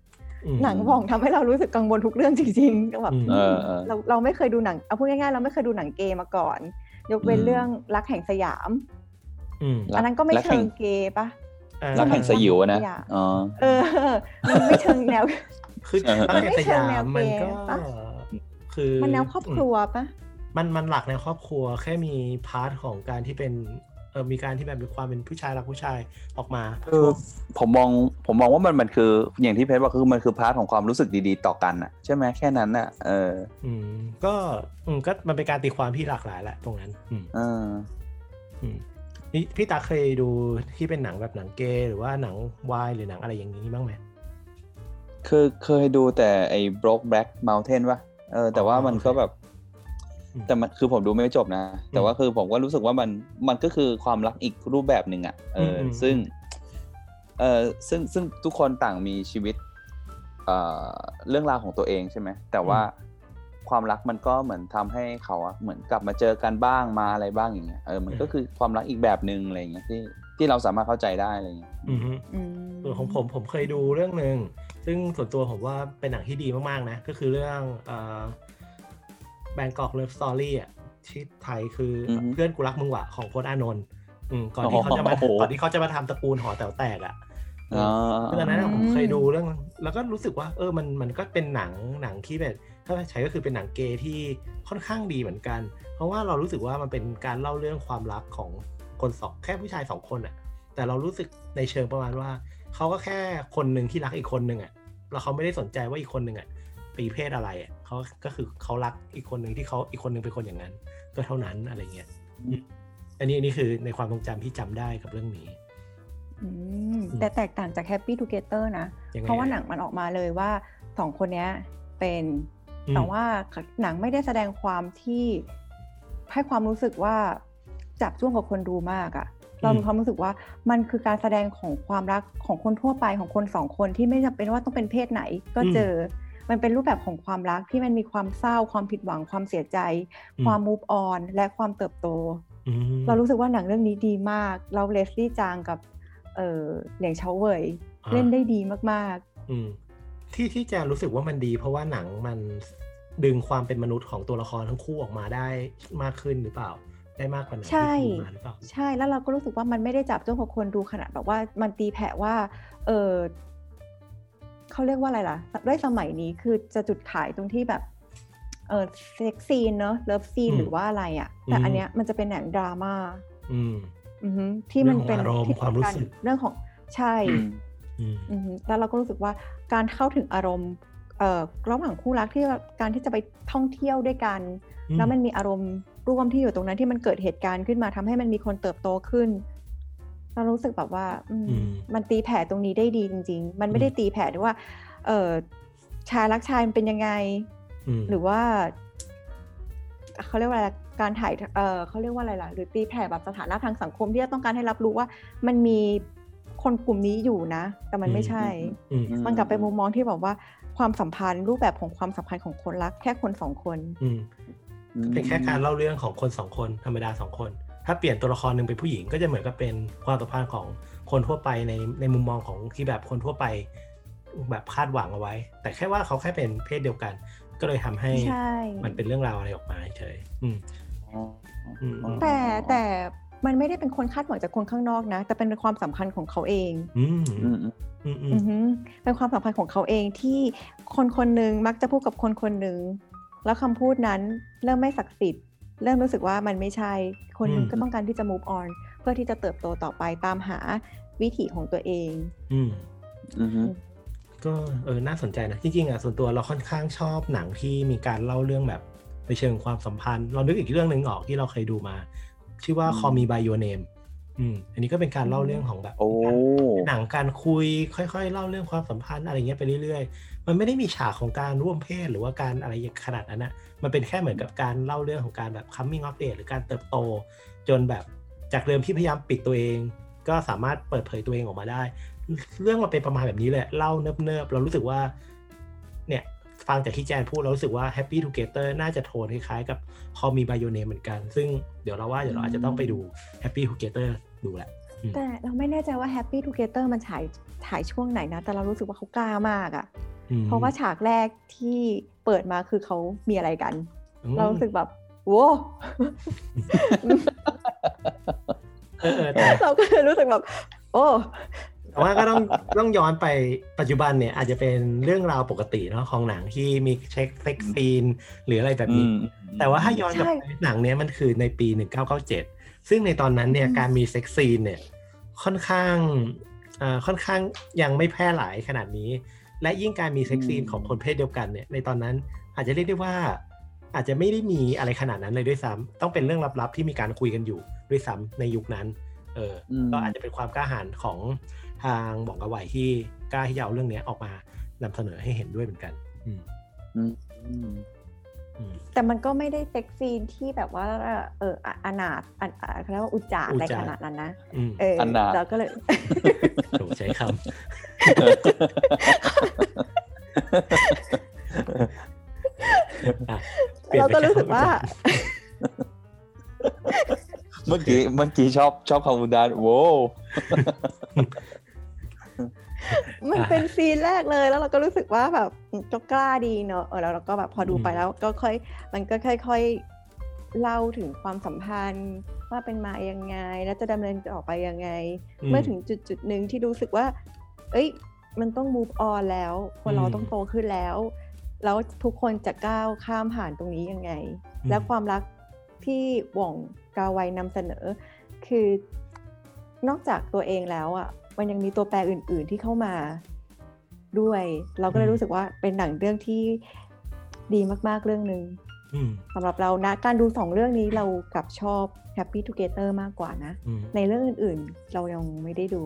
หนังหว่องทำให้เรารู้สึกกังวลทุกเรื่องจริงๆก็แบบอืมเออเออเราเราไม่เคยดูหนังเอาพูดง่ายๆเราไม่เคยดูหนังเกย์มาก่อน ยกเว้นอืมเรื่องรักแห่งสยามอืมรักอันนั้นก็ไม่รักเชิแห่งงเกย์ปะอ่ารักแห่งสยามอะนะอย่างอ๋อเออมันไม่เชิงแนวคือเออรักแห่งสยามมันไม่มันเชิก็งแนวเกย์ปะคือมันแนวครอบครัวปะมันมันหลักในครอบครัวแค่มี part ของการที่เป็น เออมีการที่แบบมีความเป็นผู้ชายรักผู้ชายออกมาคือผมมองผมมองว่ามันมันคืออย่างที่เพชรบอกคือมันคือ part ของความรู้สึกดีๆ ต่อกันอะใช่ไหมแค่นั้นอะเอออืมก็อืมก็มันเป็นการตีความที่หลากหลายแหละตรงนั้น อืมเอออืมนี่พี่ตาเคยดูที่เป็นหนังแบบหนังเกย์หรือว่าหนังวายหรือหนังอะไรอย่างนี้บ้างไหมคือเคยดูแต่ไอ้ Brokeback Mountain วะเออแต่ว่ามันก็แบบอืม แต่มันคือผมดูไม่จบนะ แต่ว่าคือผมก็รู้สึกว่ามันมันก็คือความรักอีกรูปแบบหนึ่งอะเอออมซึ่งเออซึ่งซึ่งทุกคนต่างมีชีวิตเอ่อเรื่องราวของตัวเองใช่ไหมแต่ว่าความรักมันก็เหมือนทำให้เขาอะเหมือนกลับมาเจอกันบ้างมาอะไรบ้างอย่างเงี้ยเออมันก็คือความรักอีกแบบหนึ่งอะไรอย่างเงี้ยที่ที่เราสามารถเข้าใจได้อะไรอย่างเงี้ยอืมฮึอืมส่วนของผมผมเคยดูเรื่องหนึ่งซึ่งส่วนตัวผมว่าเป็นหนังที่ดีมากๆนะก็คือเรื่อง Bangkok Love Story อะที่ไทยคือออฮึเพื่อนกูรักมึงว่ะของพจน์ อานนท์อืมก่อนที่เขาจะมาโอ้โหก่อนที่เขาจะมาทำตระกูลหอแต๋วแตกอะอ๋อซึ่งตอนนั้นอะผมเคยดูเรื่อง แล้วก็รู้สึกว่า เออมันมันก็เป็นหนังหนังที่แบบถ้าใช้ก็คือเป็นหนังเกย์ที่ค่อนข้างดีเหมือนกัน เพราะว่าเรารู้สึกว่ามันเป็นการเล่าเรื่องความรักของคนสองแค่ผู้ชายสองคนอะ แต่เรารู้สึกในเชิงประมาณว่าเขาก็แค่คนหนึ่งที่รักอีกคนหนึ่งอะแล้วเขาไม่ได้สนใจว่าอีกคนหนึ่งอะ ปีเพศอะไรอะเขาก็คือเขารักอีกคนหนึ่งที่เขาอีกคนหนึ่งเป็นคนอย่างนั้น ก็เท่านั้นอะไรเงี้ยอืมอันนี้อันนี้คือในความทรงจำที่จำได้กับเรื่องนี้อืมแต่แตกต่างจาก Happy Together นะยังไงเพราะว่าอะหนังมันออกมาเลยว่าสองคนเนี้ยเป็นอืมแต่ว่าหนังไม่ได้แสดงความที่ให้ความรู้สึกว่าจับจ้วงกับคนดูมากอะเรามีความรู้สึกว่ามันคือการแสดงของความรักของคนทั่วไปของคนสองคนที่ไม่จำเป็นว่าต้องเป็นเพศไหนก็เจออ มันเป็นรูปแบบของความรักที่มันมีความเศร้า ความผิดหวังความเสียใจ ความ move on และความเติบโตอืมเรารู้สึกว่าหนังเรื่องนี้ดีมาก เราเลสลี่จางกับเออเหลียงเฉาเว่ยอ่าเล่นได้ดีมากอืมที่ที่แจนรู้สึกว่ามันดี เพราะว่าหนังมันดึงความเป็นมนุษย์ของตัวละครทั้งคู่ออกมาได้มากขึ้นหรือเปล่าได้มากกว่าหนังใช่ที่ผ่านมาหรือเปล่าๆใช่แล้วเราก็รู้สึกว่ามันไม่ได้จาบจ้วงกับคนดูขนาดแบบว่ามันตีแผ่ว่าเออ เขาเรียกว่าอะไรล่ะ ด้วยสมัยนี้คือจะจุดขายตรงที่แบบเออ sex scene เนอะ love scene อืมหรือว่าอะไรอะ่ะ แต่อืมอันเนี้ยมันจะเป็นหนังดราม่าอืมอือฮึที่มันเป็นเรื่องของอารมณ์ที่ความรู้สึกเรื่องของใช่อืมอืมอือฮึแล้วเราก็รู้สึกว่าการเข้าถึงอารมณ์เอ่อระหว่างคู่รักที่การที่จะไปท่องเที่ยวด้วยกันอืมแล้วมันมีอารมณ์ร่วมที่อยู่ตรงนั้นที่มันเกิดเหตุการณ์ขึ้นมาทำให้มันมีคนเติบโตขึ้น เรารู้สึกแบบว่าอืมอืมมันตีแผ่ตรงนี้ได้ดีจริง ๆ มันไม่ได้อืมตีแผ่ด้วยว่า เออชายรักชายมันเป็นยังไงอืมหรือว่าเขาเรียกว่าอะไรการถ่ายเออเขาเรียกว่าอะไรล่ะ หรือตีแผ่แบบสถานะทางสังคมที่จะต้องการให้รับรู้ว่า มันมีคนกลุ่มนี้อยู่นะ แต่มันไม่ใช่อืมอืมมันกลับไปมุมมองที่แบบว่าความสัมพันธ์รูปแบบของความสัมพันธ์ของคนรัก แค่คนสองคนอืมเป็นแค่การเล่าเรื่องของคนสองคน ธรรมดาสองคน ถ้าเปลี่ยนตัวละครหนึ่งเป็นผู้หญิงก็จะเหมือนกับเป็นความสัมพันธ์ของคนทั่วไปในในมุมมองของที่แบบคนทั่วไปแบบคาดหวังเอาไว้ แต่แค่ว่าเขาแค่เป็นเพศเดียวกัน ก็เลยทำให้ใช่มันเป็นเรื่องราวอะไรออกมาเฉยอืมอ๋ออืมแต่แต่มันไม่ได้เป็นคนคาดหวังจากคนข้างนอกนะ แต่เป็นความสัมพันธ์ของเขาเองอืมอือืมมอืมอืมอือืมอหือเป็นความสัมพันธ์ของเขาเองที่คนคนหนึ่งมักจะพูดกับคนคนหนึ่งแล้วคำพูดนั้นเริ่มไม่ศักดิ์สิทธิ์ เริ่มรู้สึกว่ามันไม่ใช่ คนหนึ่งก็ต้องการที่จะ move on เพื่อที่จะเติบโตต่อไปตามหาวิถีของตัวเอง อืมอืมก็เออน่าสนใจนะจริงๆอะส่วนตัวเราค่อนข้างชอบหนังที่มีการเล่าเรื่องแบบในเชิงความสัมพันธ์ เรานึกอีกเรื่องหนึ่งออกที่เราเคยดูมา ชื่อว่า Call Me by Your Name อืมอันนี้ก็เป็นการเล่าเรื่องของแบบโอ้หนังการคุย ค่อย ๆ เล่าเรื่องความสัมพันธ์อะไรเงี้ยไปเรื่อยๆ มันไม่ได้มีฉากของการร่วมเพศหรือว่าการอะไรขนาดนั้นนะมันเป็นแค่เหมือนกับการเล่าเรื่องของการแบบ coming of age หรือการเติบโต จนแบบจากเดิมที่พยายามปิดตัวเอง ก็สามารถเปิดเผยตัวเองออกมาได้ เรื่องมันเป็นประมาณแบบนี้เลยเล่าเนิบๆเรารู้สึกว่าเนี่ยฟังจากที่แจนพูดเรารู้สึกว่า Happy Together น่าจะโทนคล้ายๆกับ Call Me by Your Name เหมือนกัน ซึ่งเดี๋ยวเราว่าเดี๋ยวเราอาจจะต้องไปดู Happy Together ดูแหละแต่เราไม่แน่ใจว่า Happy Together มันฉายฉายช่วงไหนนะ แต่เรารู้สึกว่าเขากล้ามากอะ เพราะว่าฉากแรกที่เปิดมาคือเขามีอะไรกันอืมเรารู้สึกแบบโว้เออเออแต่เราก็เลยรู้สึกแบบ โอ้แต่ว่าก็ต้องต้องย้อนไปปัจจุบันเนี่ยอาจจะเป็นเรื่องราวปกติเนาะของหนังที่มีเซ็ก sex scene หรืออะไรแบบนี้อืมแต่ว่าถ้าย้อนกลับไปหนังเนี้ยมันคือในปี 1997 ซึ่งในตอนนั้นเนี่ยการมี sex scene เนี่ยค่อนข้างอ่าค่อนข้างยังไม่แพร่หลายขนาดนี้ และยิ่งการมี sex scene ของคนเพศเดียวกันเนี่ยในตอนนั้นอาจจะเรียกได้ว่า อาจจะไม่ได้มีอะไรขนาดนั้นเลยด้วยซ้ำต้องเป็นเรื่องลับๆที่มีการคุยกันอยู่ด้วยซ้ำในยุคนั้นเอออมก็อาจจะเป็นความกล้าหาญของทางบอกกระไหวที่กล้าที่จะเอาเรื่องเนี้ยออกมานำเสนอให้เห็นด้วยเหมือนกัน อืมอืมอืมอืม แต่มันก็ไม่ได้เซ็กซีนที่แบบว่า เอออะอนาถอันอะเขาเรียกว่าอุจจาระอะไรอุจจาขระนาดนั้นนะอืมเอออนาถเราก็เลยโหใช้คำอะเปลี่ยนเราไปก็รู้สึกว่า เมื่อกี้เมื่อกี้ชอบชอบคำอุดานโว้ มันเป็นซีนแรกเลยแล้วเราก็รู้สึกว่าแบบก็กล้าดีเนอะเออแล้วเราก็แบบพอดูไปอืมแล้วก็ค่อย มันก็ค่อยๆเล่าถึงความสัมพันธ์ว่าเป็นมายังไง แล้วจะดำเนินต่อไปยังไง เมื่อถึงจุดจุดๆหนึ่งที่รู้สึกว่า เอ้ย มันต้อง move on แล้วคนเราอืมต้องโตขึ้นแล้ว แล้วทุกคนจะก้าวข้ามผ่านตรงนี้ยังไงอืมและความรักที่หว่องกาไวนำเสนอ คือนอกจากตัวเองแล้วอะ มันยังมีตัวแปรอื่น ๆ ที่เข้ามาด้วย เราก็เลยรู้สึกว่าเป็นหนังเรื่องที่ดีมาก ๆ เรื่องหนึ่งอืมสำหรับเรานะการดูสองเรื่องนี้เรากลับชอบ Happy Together มากกว่านะอืมในเรื่องอื่น ๆ เรายังไม่ได้ดู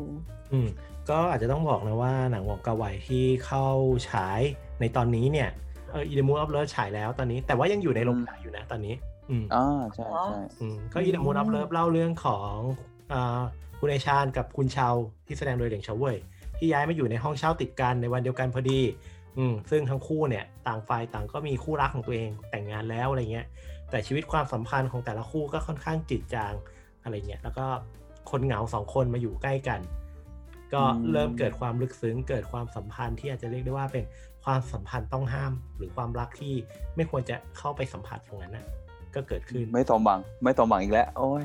อืมก็อาจจะต้องบอกนะว่าหนังหว่องกาไวที่เข้าฉายในตอนนี้เนี่ยเออ In the Mood for Love ฉายแล้วตอนนี้ แต่ว่ายังอยู่ในโรงฉายอยู่นะตอนนี้อืมอ่าใช่ใช่อืมก็อีเดมูออฟเลิฟเล่าเรื่องของอ่า คุณนายชานกับคุณโจวที่แสดงโดยเหลียงเฉาเว่ยที่ย้ายมาอยู่ในห้องเช่าติดกันในวันเดียวกันพอดี อืมซึ่งทั้งคู่เนี่ยต่างฝ่ายต่างก็มีคู่รักของตัวเองแต่งงานแล้วอะไรเงี้ย แต่ชีวิตความสัมพันธ์ของแต่ละคู่ก็ค่อนข้างจืดจางอะไรเงี้ย แล้วก็คนเหงาสองคนมาอยู่ใกล้กัน ก็เริ่มเกิดความลึกซึ้งเกิดความสัมพันธ์ที่อาจจะเรียกได้ว่าเป็นความสัมพันธ์ต้องห้าม หรือความรักที่ไม่ควรจะเข้าไปสัมผัสตรงนั้นนะก็เกิดขึ้น ไม่สมหวัง ไม่สมหวังอีกแล้ว โอ้ย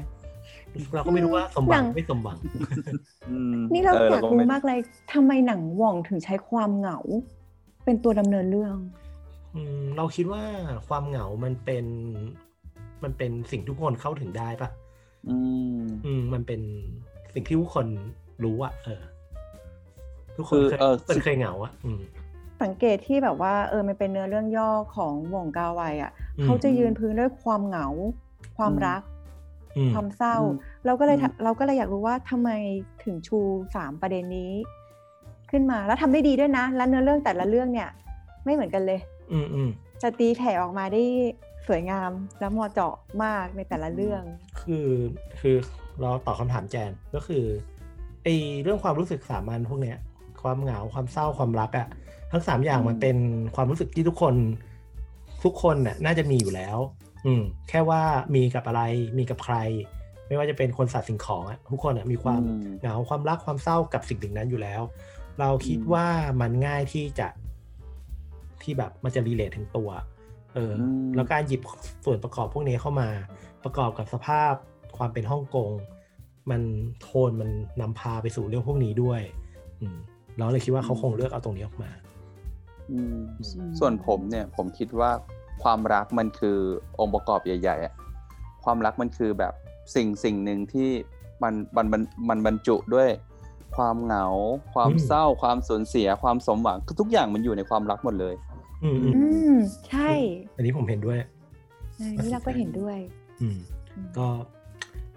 เราก็ไม่รู้ว่าสมหวังหนังไม่สมหวังอืมนี่เราอออยากก็รู้ไมากเลยทำไมหนังหว่องถึงใช้ความเหงา เป็นตัวดำเนินเรื่องอืมเราคิดว่าความเหงามันเป็น มันเป็นสิ่งทุกคนเข้าถึงได้ปะอืมอืมมันเป็นสิ่งที่ทุกคนรู้อะเออ ทุกคนคือเคยเออทุกคนเคยเหงาอะอืมสังเกตที่แบบว่า เออมันเป็นเนื้อเรื่องย่อของหว่องกาไวอะอืมเขาจะยืนพื้นด้วยความเหงา ความรักอืม ความเศร้าอืมเราก็เลยอืมทำเราก็เลยอยากรู้ว่าทำไมถึงชูสามประเด็นนี้ ขึ้นมาแล้วทำได้ดีด้วยนะ และเนื้อเรื่องแต่ละเรื่องเนี่ย ไม่เหมือนกันเลย อืมอืมจะตีแผ่ออกมาได้สวยงามและเหมอเจาะมากในแต่ละเรื่อง คือคือเราตอบคำถามแจนก็คือไอเรื่องความรู้สึกสามัญพวกเนี้ย ความเหงาความเศร้าความรักอะทั้งสามอย่างอืมมันเป็นความรู้สึกที่ทุกคน ทุกคนน่ะน่าจะมีอยู่แล้ว อืมแค่ว่ามีกับอะไรมีกับใคร ไม่ว่าจะเป็นคนสัตว์สิ่งของอะทุกคนอะมีความอืมเหงาความรักความเศร้ากับสิ่งสิ่งนั้นอยู่แล้ว เราคิดอืมว่ามันง่ายที่จะ ที่แบบมันจะรีเลทถึงตัว เอออมแล้วการหยิบส่วนประกอบพวกนี้เข้ามา ประกอบกับสภาพความเป็นฮ่องกงมันโทนมันนำพาไปสู่เรื่องพวกนี้ด้วย อืมเราเลยคิดว่าเขาคงเลือกเอาตรงนี้ออกมาอืมอืมส่วนผมเนี่ย ผมคิดว่า ความรักมันคือองค์ประกอบใหญ่ๆอะความรักมันคือแบบสิ่งสิ่งหนึ่งที่มันมันมันมันบรรจุด้วยความเหงา ความอืมเศร้า ความสูญเสีย ความสมหวังคือทุกอย่างมันอยู่ในความรักหมดเลย อืมอืมอืมใช่ อันนี้ผมเห็นด้วยเออนี่เราก็เห็นด้วย อืมก็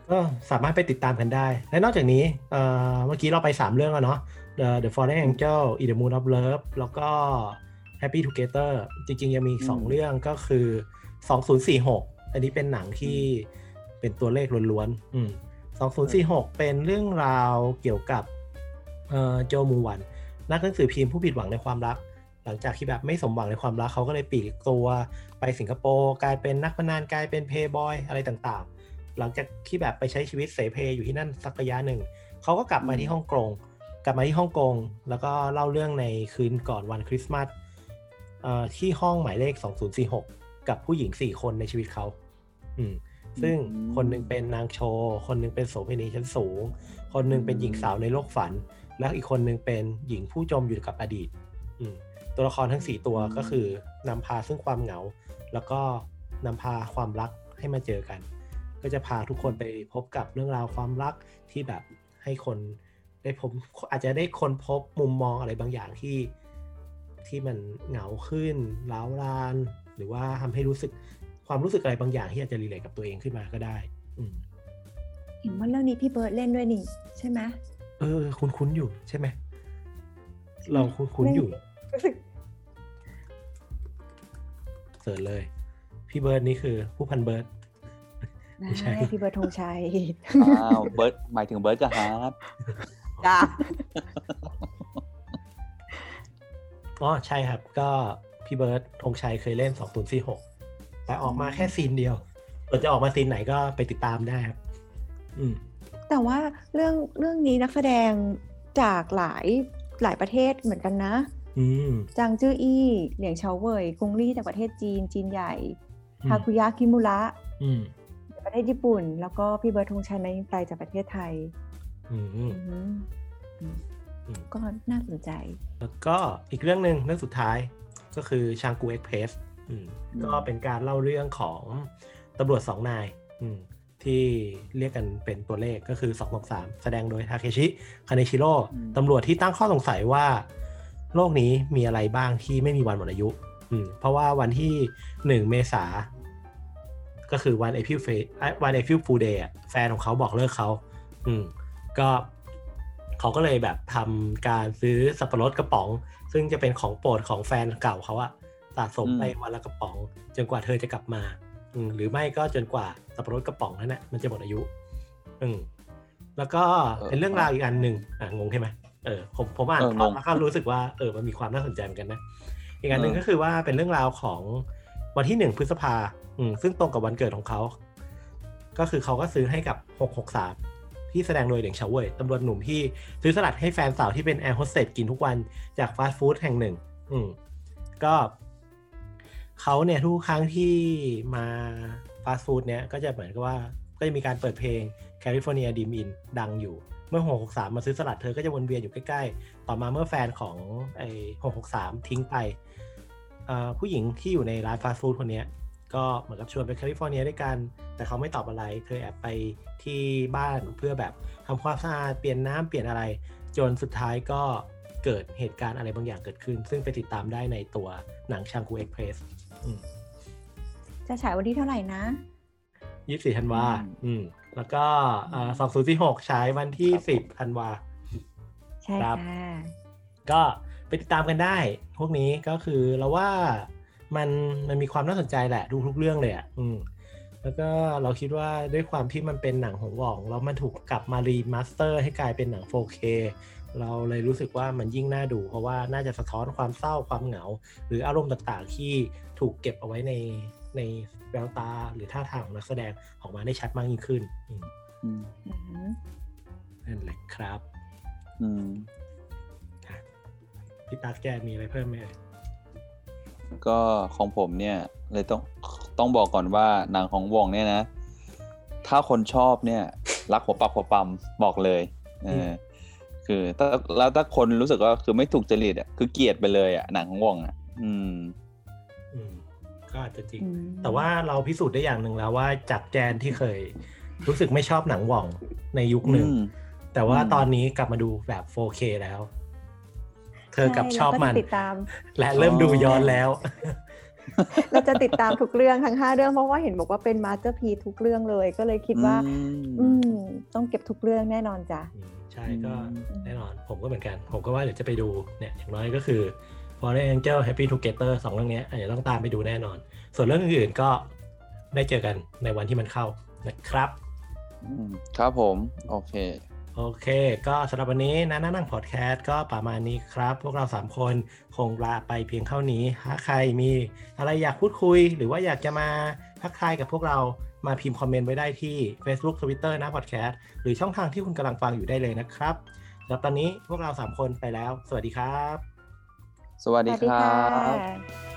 ก็สามารถไปติดตามกันได้ และนอกจากนี้เอ่อเมื่อกี้เราไป 3 เรื่องแล้วเนาะ The The Fallen Angel In the Moon of Love แล้วก็ Happy Together จริงๆ ยังมีอีกอืม2เรื่องก็คือ 2046 อันนี้เป็นหนังที่เป็นตัวเลขล้วนๆอืม2046 เป็นเรื่องราวเกี่ยวกับเอ่อโจมูวัน นักหนังสือพิมพ์ผู้ผิดหวังในความรัก หลังจากที่แบบไม่สมหวังในความรักเขาก็เลยปลีกตัวไปสิงคโปร์กลายเป็นนักพนันกลายเป็นเพย์บอยอะไรต่างๆ หลังจากที่แบบไปใช้ชีวิตเสเพอยู่ที่นั่นสักระยะหนึ่งเขาก็กลับมาที่ฮ่องกงกลับมาที่ฮ่องกงแล้วก็เล่าเรื่องในคืนก่อนวันคริสต์มาสเอ่อ ที่ห้องหมายเลข 2046 กับผู้หญิง 4 คนในชีวิตเขาอืมซึ่งอืมคนหนึ่งเป็นนางโชว์ คนหนึ่งเป็นโสเภณีชั้นสูง คนหนึ่งเป็นหญิงสาวในโลกฝัน และอีกคนหนึ่งเป็นหญิงผู้จมอยู่กับอดีตอืมตัวละครทั้ง 4 ตัวก็คือนำพาซึ่งความเหงา แล้วก็นำพาความรักให้มาเจอกัน ก็จะพาทุกคนไปพบกับเรื่องราวความรักที่แบบให้คนได้พบอาจจะได้ค้นพบมุมมองอะไรบางอย่างที่ ที่มันเหงาขึ้นร้าวราน หรือว่าทำให้รู้สึกความรู้สึกอะไรบางอย่างที่อาจจะ relate กับตัวเองขึ้นมาก็ได้ อืมเห็นว่าเรื่องนี้พี่เบิร์ดเล่นด้วยนี่ใช่ไหมเออ คุ้นๆอยู่ใช่ไหมลองคุ้นๆอยู่รู้สึก search เลย พี่เบิร์ดนี่คือผู้พันเบิร์ดไม่ใช่ได้พี่เบิร์ดธงชัยอ้าวเบิร์ดหมายถึงเบิร์ดกับฮาร์ดจ้า อ๋อใช่ครับก็พี่เบิร์ดธงชัยเคยเล่น 2046 แต่ออกมาแค่ scene เดียวส่วนจะออกมา scene ไหนก็ไปติดตามได้ครับ อืม แต่ว่าเรื่องเรื่องนี้นักแสดงจากหลายหลายประเทศเหมือนกันนะ อืมจางจื้ออี้เหลียงเฉาเว่ยกงลี่จากประเทศจีนจีนใหญ่อืมทาคุยะคิมุระอืมจากประเทศญี่ปุ่น แล้วก็พี่เบิร์ดธงชัยในไตจากประเทศไทย อืมอืมอืมอืม ก็น่าสนใจ แล้วก็อีกเรื่องหนึ่งเรื่องสุดท้ายก็คือชางกูเอ็กเพสก็เป็นการเล่าเรื่องของตำรวจสองนายอืมที่เรียกกันเป็นตัวเลขก็คือ 263 แสดงโดยทาเคชิคาเนชิโร่ตำรวจที่ตั้งข้อสงสัยว่า โลกนี้มีอะไรบ้างที่ไม่มีวันหมดอายุอืมเพราะว่าวันที่ 1 เมษา ก็คือวัน April Fool วัน April Fool Day อะแฟนของเขาบอกเลิกเขาอืมก็ เขาก็เลยแบบทำการซื้อสับปะรดกระป๋อง ซึ่งจะเป็นของโปรดของแฟนเก่าเขาอะสะสมไปวันละกระป๋อง จนกว่าเธอจะกลับมาอืมหรือไม่ก็จนกว่าสับปะรดกระป๋องนั้นนะมันจะหมดอายุอืมแล้วก็เป็นเรื่องราวอีกอันหนึ่งอะงงใช่ไหมเออผมผมอ่านพล็อตแล้วก็รู้สึกว่าเออมันมีความน่าสนใจเหมือนกันนะอีกอันหนึ่งก็คือว่าเป็นเรื่องราวของวันที่หนึ่งพฤษภาอืมซึ่งตรงกับวันเกิดของเขา ก็คือเขาก็ซื้อให้กับ663 ที่แสดงโดยเหลียงเฉาเว่ยตำรวจหนุ่มที่ซื้อสลัดให้แฟนสาวที่เป็นแอร์โฮสเตสกินทุกวันจาก fast food แห่งหนึ่ง อืมก็เขาเนี่ยทุกครั้งที่มา fast food เนี่ยก็จะเหมือนกับว่าก็จะมีการเปิดเพลง California Dream In ดังอยู่เมื่อ 663 มาซื้อสลัดเธอก็จะวนเวียนอยู่ใกล้ๆ ต่อมาเมื่อแฟนของไอ้663 ทิ้งไปผู้หญิงที่อยู่ในร้านฟาสต์ฟู้ดคนนี้ ก็เหมือนกับชวนไปแคลิฟอร์เนียด้วยกัน แต่เขาไม่ตอบอะไร เธอแอบไปที่บ้านเพื่อแบบทำความสะอาดเปลี่ยนน้ำเปลี่ยนอะไร จนสุดท้ายก็เกิดเหตุการณ์อะไรบางอย่างเกิดขึ้น ซึ่งไปติดตามได้ในตัวหนังชังกูเอ็กเพรสจะฉายวันที่เท่าไหร่นะยี่สิบธันวาอืมอืม แล้วก็สองศูนย์สี่หกฉายวันที่ครับผมสิบธันวา ใช่ครับค่ะก็ไปติดตามกันได้ พวกนี้ก็คือเราว่า มันมันมีความน่าสนใจแหละทุกๆเรื่องเลยอะอืมแล้วก็เราคิดว่าด้วยความที่มันเป็นหนังของหว่องแล้วมันถูกกลับมา remaster ให้กลายเป็นหนัง 4K เราเลยรู้สึกว่ามันยิ่งน่าดู เพราะว่าน่าจะสะท้อนความเศร้าความเหงา หรืออารมณ์ต่างๆ ที่ถูกเก็บเอาไว้ในในแววตาหรือท่าทางของนักแสดงออกมาได้ชัดมากยิ่งขึ้นอืมอืมอืมนั่นแหละครับอืมอะพี่ตาแกมีอะไรเพิ่มไหมเอ่ย ก็ของผมเนี่ยเลยต้องต้องบอกก่อนว่าหนังของวงเนี่ยนะ ถ้าคนชอบเนี่ย รักหัวปักหัวปั๊มบอกเลยเออคือถ้าแล้วถ้าคนรู้สึกว่าคือไม่ถูกจริตอะคือเกลียดไปเลยอะหนังของหว่องอะ อืม อืมก็อาจจะจริงอืมแต่ว่าเราพิสูจน์ได้อย่างหนึ่งแล้วว่าจากแจนที่เคย รู้สึกไม่ชอบหนังหว่องในยุคหนึ่งอืมแต่ว่าอืมตอนนี้กลับมาดูแบบ 4K แล้ว เธอกลับชอบมันใช่เราก็จะติดตาม และเริ่มดูย้อนแล้ว เราจะติดตามทุกเรื่องทั้งห้าเรื่องเพราะว่าเห็นบอกว่าเป็น masterpiece ทุกเรื่องเลย ก็เลยคิดว่า อือืมมต้องเก็บทุกเรื่องแน่นอนจ้ะอืมใช่ก็อืมแน่นอน ผมก็เหมือนกัน ผมก็ว่าเดี๋ยวจะไปดูเนี่ยอย่างน้อยก็คือ Fallen Angel Happy Together สองเรื่องเนี้ยอาจจะต้องตามไปดูแน่นอน ส่วนเรื่องอื่นๆก็ได้เจอกันในวันที่มันเข้านะครับอืมครับผม โอเค โอเค ก็สำหรับวันนี้นะนั่งนั่งพอดแคสต์ก็ประมาณนี้ครับ พวกเรา 3 คนคงลาไปเพียงเท่านี้ ถ้าใครมีอะไรอยากพูดคุย หรือว่าอยากจะมาทักทายกับพวกเรามาพิมพ์คอมเมนต์ไว้ได้ที่ Facebook Twitter นะพอดแคสต์หรือช่องทางที่คุณกำลังฟังอยู่ได้เลยนะครับแล้วตอนนี้พวกเรา 3 คนไปแล้ว สวัสดีครับ สวัสสดีวัสดีครัค่บะ